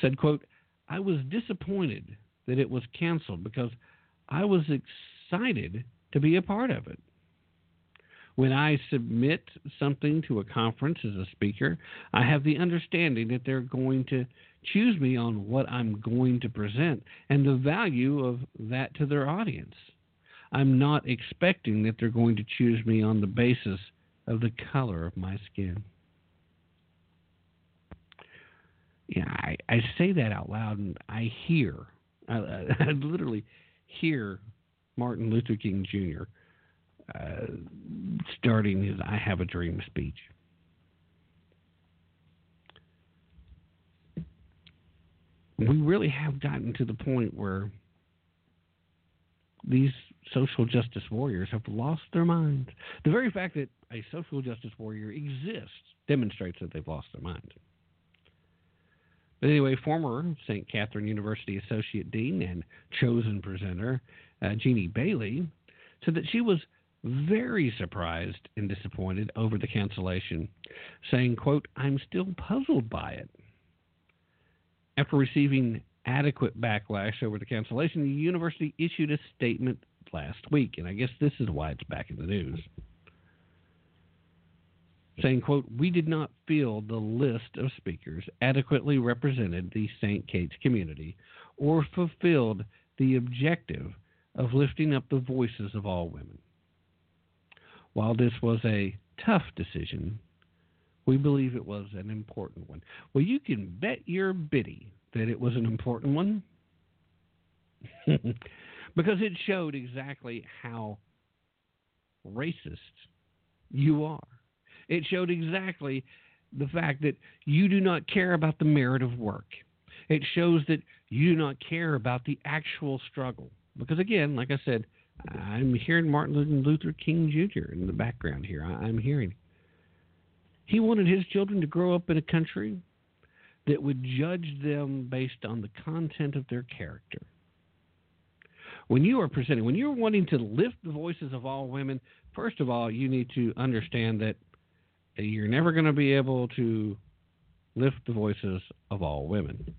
said, quote, I was disappointed that it was canceled because I was excited to be a part of it. When I submit something to a conference as a speaker, I have the understanding that they're going to choose me on what I'm going to present and the value of that to their audience. I'm not expecting that they're going to choose me on the basis of the color of my skin. Yeah, I, I say that out loud and I hear, I, I literally hear Martin Luther King Jr. Uh, starting his I Have a Dream speech. We really have gotten to the point where these social justice warriors have lost their minds. The very fact that a social justice warrior exists demonstrates that they've lost their minds. But anyway, former St. Catherine University Associate Dean and chosen presenter uh, Jeannie Bailey said that she was very surprised and disappointed over the cancellation, saying, quote, I'm still puzzled by it. After receiving adequate backlash over the cancellation, the university issued a statement last week, and I guess this is why it's back in the news. Saying, quote, we did not feel the list of speakers adequately represented the St. Kate's community or fulfilled the objective of lifting up the voices of all women. While this was a tough decision, we believe it was an important one. Well, you can bet your biddy that it was an important one because it showed exactly how racist you are. It showed exactly the fact that you do not care about the merit of work. It shows that you do not care about the actual struggle. Because again, like I said, I'm hearing Martin Luther King Jr. in the background here. I'm hearing. He wanted his children to grow up in a country that would judge them based on the content of their character. When you are presenting, when you're wanting to lift the voices of all women, first of all, you need to understand that you're never going to be able to lift the voices of all women.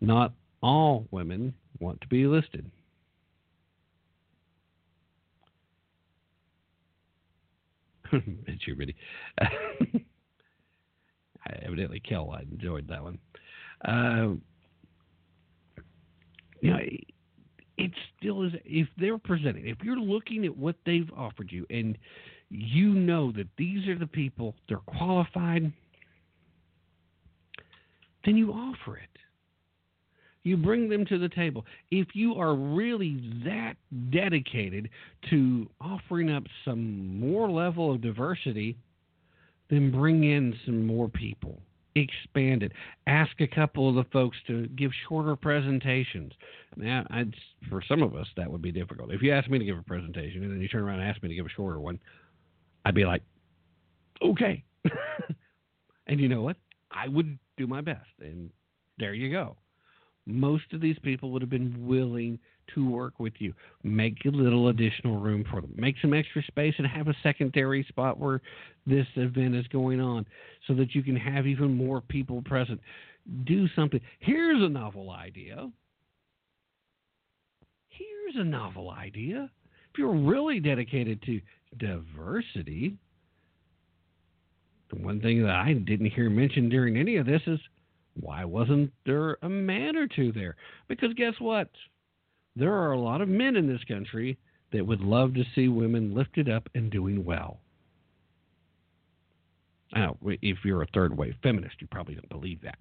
Not all women want to be listed. Bet you really. evidently, Kel I enjoyed that one. Uh, you know, it still is. If they're presenting, if you're looking at what they've offered you, and you know that these are the people, they're qualified, then you offer it. You bring them to the table. If you are really that dedicated to offering up some more level of diversity, then bring in some more people. Expand it. Ask a couple of the folks to give shorter presentations. Now, I'd, for some of us, that would be difficult. If you ask me to give a presentation and then you turn around and ask me to give a shorter one, I'd be like, okay. and you know what? I would do my best. And there you go most of these people would have been willing to work with you. Make a little additional room for them. Make some extra space and have a secondary spot where this event is going on so that you can have even more people present. Do something. Here's a novel idea. Here's a novel idea. If you're really dedicated to diversity, the one thing that I didn't hear mentioned during any of this is why wasn't there a man or two there? Because guess what? There are a lot of men in this country that would love to see women lifted up and doing well. Now, if you're a third wave feminist, you probably don't believe that.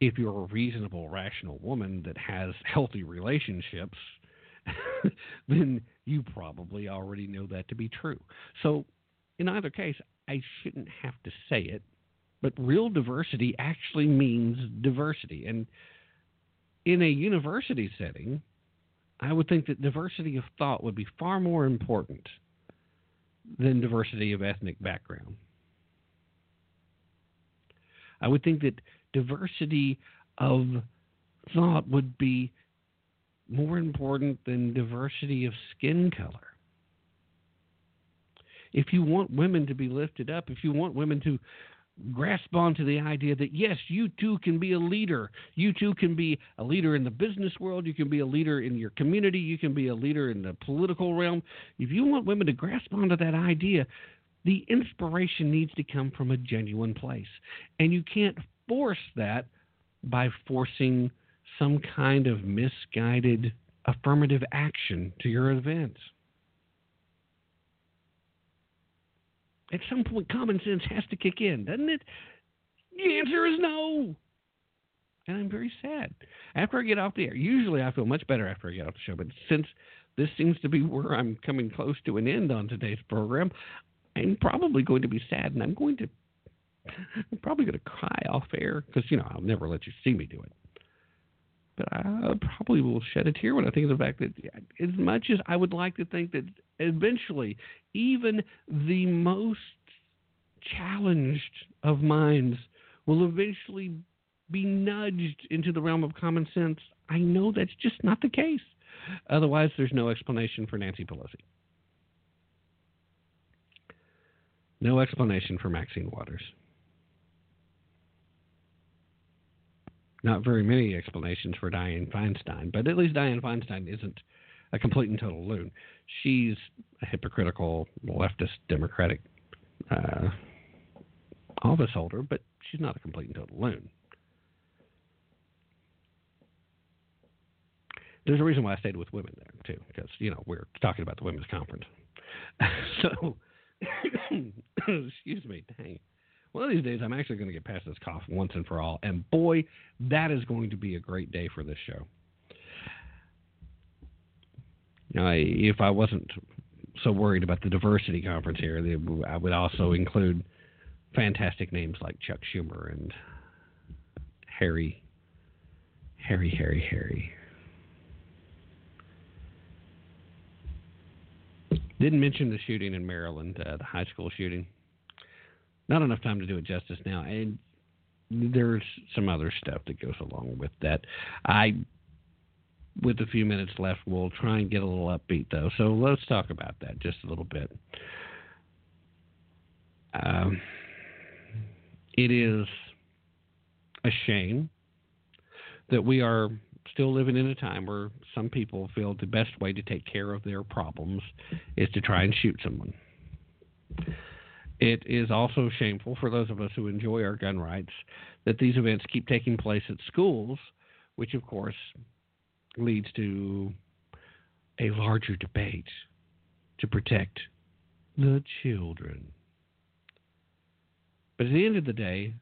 If you're a reasonable, rational woman that has healthy relationships then you probably already know that to be true. So, in either case, I shouldn't have to say it, but real diversity actually means diversity. And in a university setting, I would think that diversity of thought would be far more important than diversity of ethnic background. I would think that diversity of thought would be more important than diversity of skin color. If you want women to be lifted up, if you want women to grasp onto the idea that yes, you too can be a leader. You too can be a leader in the business world. You can be a leader in your community. You can be a leader in the political realm. If you want women to grasp onto that idea, the inspiration needs to come from a genuine place. And you can't force that by forcing some kind of misguided affirmative action to your events. At some point, common sense has to kick in, doesn't it? The answer is no. And I'm very sad. After I get off the air, usually I feel much better after I get off the show, but since this seems to be where I'm coming close to an end on today's program, I'm probably going to be sad and I'm going to I'm probably going to cry off air because you know I'll never let you see me do it. But I probably will shed a tear when I think of the fact that, as much as I would like to think that eventually, even the most challenged of minds will eventually be nudged into the realm of common sense, I know that's just not the case. Otherwise, there's no explanation for Nancy Pelosi. No explanation for Maxine Waters. Not very many explanations for Dianne Feinstein, but at least Dianne Feinstein isn't a complete and total loon. She's a hypocritical leftist Democratic uh, office holder, but she's not a complete and total loon. There's a reason why I stayed with women there too, because you know we're talking about the women's conference. so, excuse me, dang. One of these days, I'm actually going to get past this cough once and for all, and boy, that is going to be a great day for this show. Now, if I wasn't so worried about the diversity conference here, I would also include fantastic names like Chuck Schumer and Harry, Harry, Harry, Harry. Didn't mention the shooting in Maryland, uh, the high school shooting. Not enough time to do it justice now, and there's some other stuff that goes along with that. I, with a few minutes left, we'll try and get a little upbeat though. So let's talk about that just a little bit. Um, it is a shame that we are still living in a time where some people feel the best way to take care of their problems is to try and shoot someone. It is also shameful for those of us who enjoy our gun rights that these events keep taking place at schools, which of course leads to a larger debate to protect the children. But at the end of the day,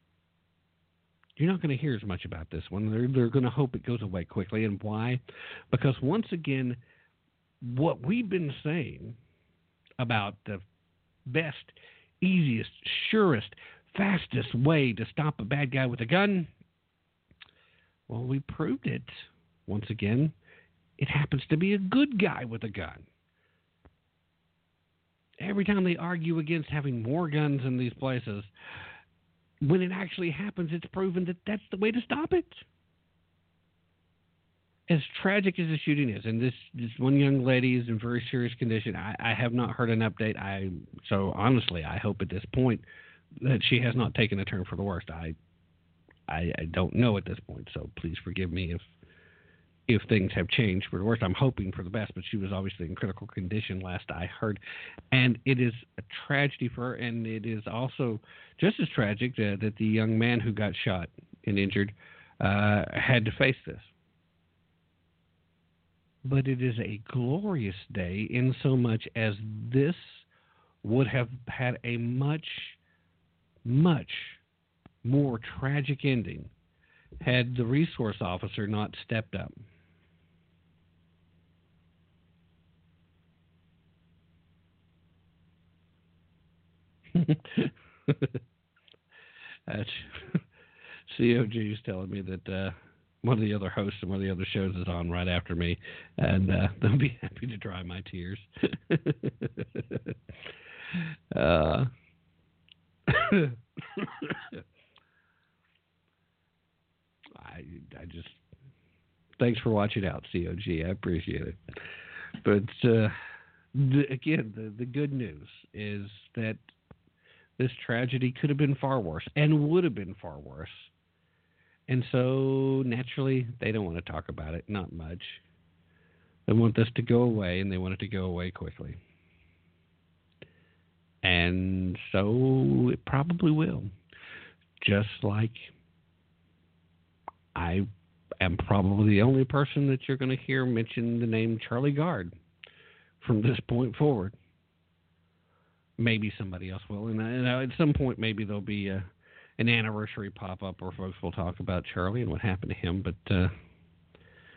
you're not going to hear as much about this one. They're, they're going to hope it goes away quickly. And why? Because once again, what we've been saying about the best, easiest, surest, fastest way to stop a bad guy with a gun, well, we proved it. Once again, it happens to be a good guy with a gun. Every time they argue against having more guns in these places, when it actually happens, it's proven that that's the way to stop it. As tragic as the shooting is, and this, this one young lady is in very serious condition, I, I have not heard an update. I so honestly, I hope at this point that she has not taken a turn for the worst. I, I, I don't know at this point, so please forgive me if if things have changed for the worst. I'm hoping for the best, but she was obviously in critical condition last I heard. And it is a tragedy for her, and it is also just as tragic that, that the young man who got shot and injured uh, had to face this but it is a glorious day in so much as this would have had a much, much more tragic ending had the resource officer not stepped up. That's COG is telling me that uh, one of the other hosts and one of the other shows is on right after me, and uh, they'll be happy to dry my tears. uh, I I just thanks for watching out, COG. I appreciate it. But uh, the, again, the the good news is that this tragedy could have been far worse and would have been far worse. And so naturally, they don't want to talk about it, not much. They want this to go away, and they want it to go away quickly. And so it probably will. Just like I am probably the only person that you're going to hear mention the name Charlie Gard from this point forward. Maybe somebody else will, and, uh, and uh, at some point, maybe there'll be a, an anniversary pop up where folks will talk about Charlie and what happened to him. But uh,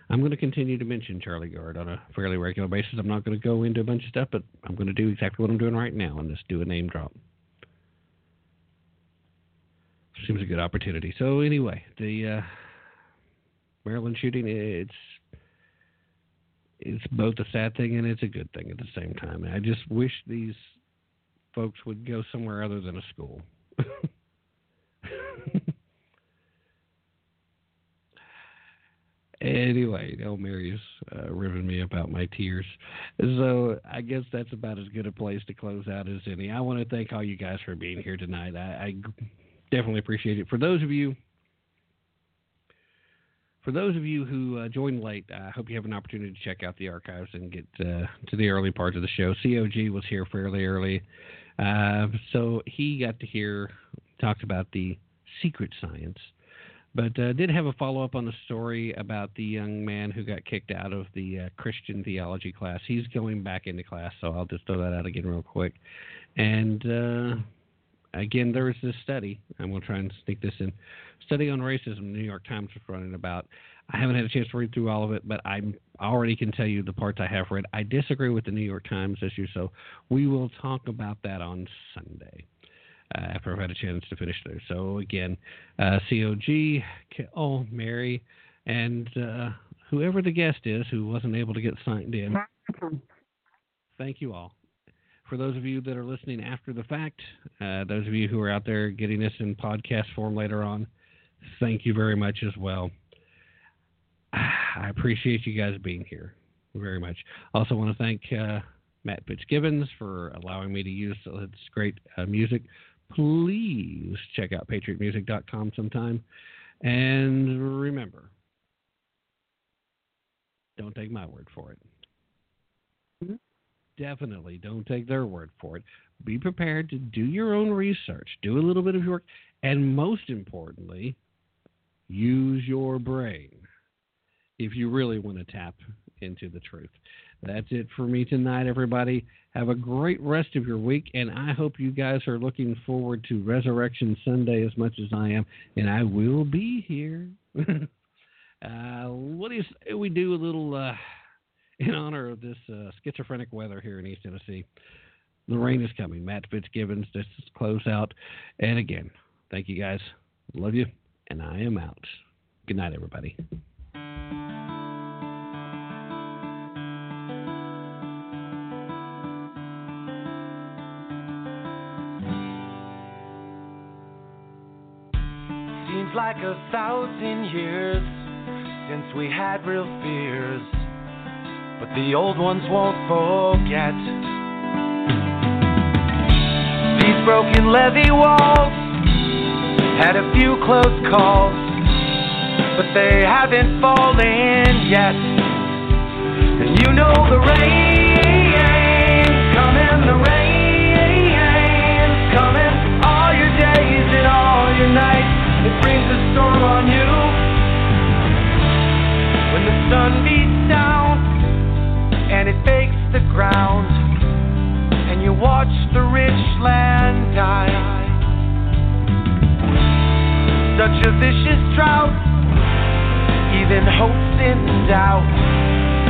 I'm going to continue to mention Charlie Gard on a fairly regular basis. I'm not going to go into a bunch of stuff, but I'm going to do exactly what I'm doing right now and just do a name drop. Seems a good opportunity. So anyway, the uh, Maryland shooting, it's it's both a sad thing and it's a good thing at the same time. I just wish these folks would go somewhere other than a school. anyway, El Mary's uh, riven me about my tears. So I guess that's about as good a place to close out as any. I want to thank all you guys for being here tonight. I, I definitely appreciate it. For those of you for those of you who uh, joined late, I hope you have an opportunity to check out the archives and get uh, to the early parts of the show. COG was here fairly early, uh, so he got to hear talked about the secret science, but uh, did have a follow up on the story about the young man who got kicked out of the uh, Christian theology class. He's going back into class, so I'll just throw that out again real quick. And uh, again, there was this study. Going to try and sneak this in. Study on racism. The New York Times was running about. I haven't had a chance to read through all of it, but I already can tell you the parts I have read. I disagree with the New York Times issue, so we will talk about that on Sunday after I've had a chance to finish there. So again, uh, COG, oh Mary, and uh, whoever the guest is who wasn't able to get signed in. Thank you all for those of you that are listening after the fact, uh, those of you who are out there getting this in podcast form later on, thank you very much as well. I appreciate you guys being here very much. Also, want to thank uh, Matt Fitzgibbons for allowing me to use its great uh, music. Please check out patriotmusic.com sometime. And remember, don't take my word for it. Mm-hmm definitely don't take their word for it. Be prepared to do your own research, do a little bit of your work, and most importantly, use your brain if you really want to tap into the truth. That's it for me tonight, everybody. Have a great rest of your week, and I hope you guys are looking forward to Resurrection Sunday as much as I am, and I will be here. uh, what do you say we do a little? Uh, in honor of this uh, schizophrenic weather here in East Tennessee. The rain is coming. Matt Fitzgibbons, this is close out. And again, thank you guys. Love you. And I am out. Good night, everybody. A thousand years since we had real fears but the old ones won't forget. These broken levee walls had a few close calls, but they haven't fallen yet. And you know the rain's sun beats down and it bakes the ground, and you watch the rich land die. Such a vicious drought, even hope's in doubt.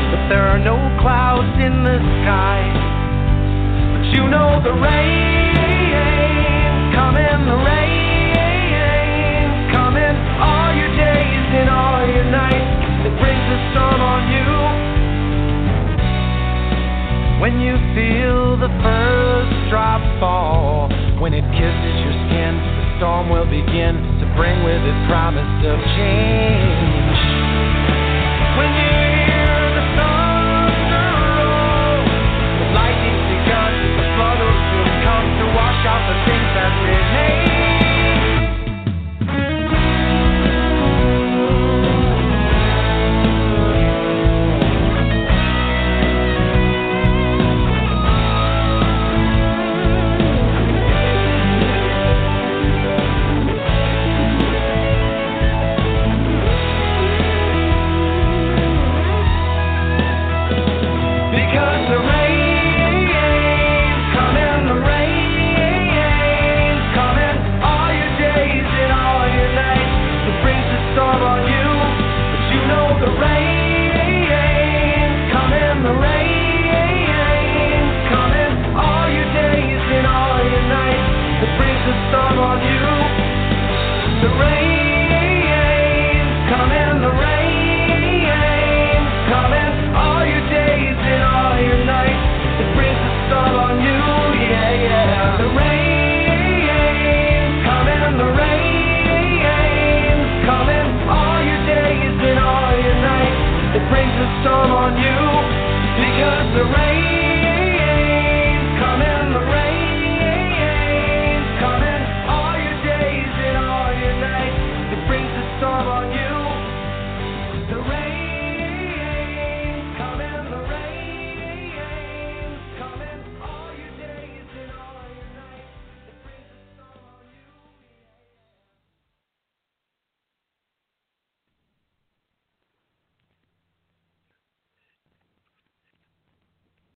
But there are no clouds in the sky. But you know the rain coming, the On you. When you feel the first drop fall, when it kisses your skin, the storm will begin to bring with it promise of change. When you hear the thunder roll, the the flood will come to wash out the things that remain.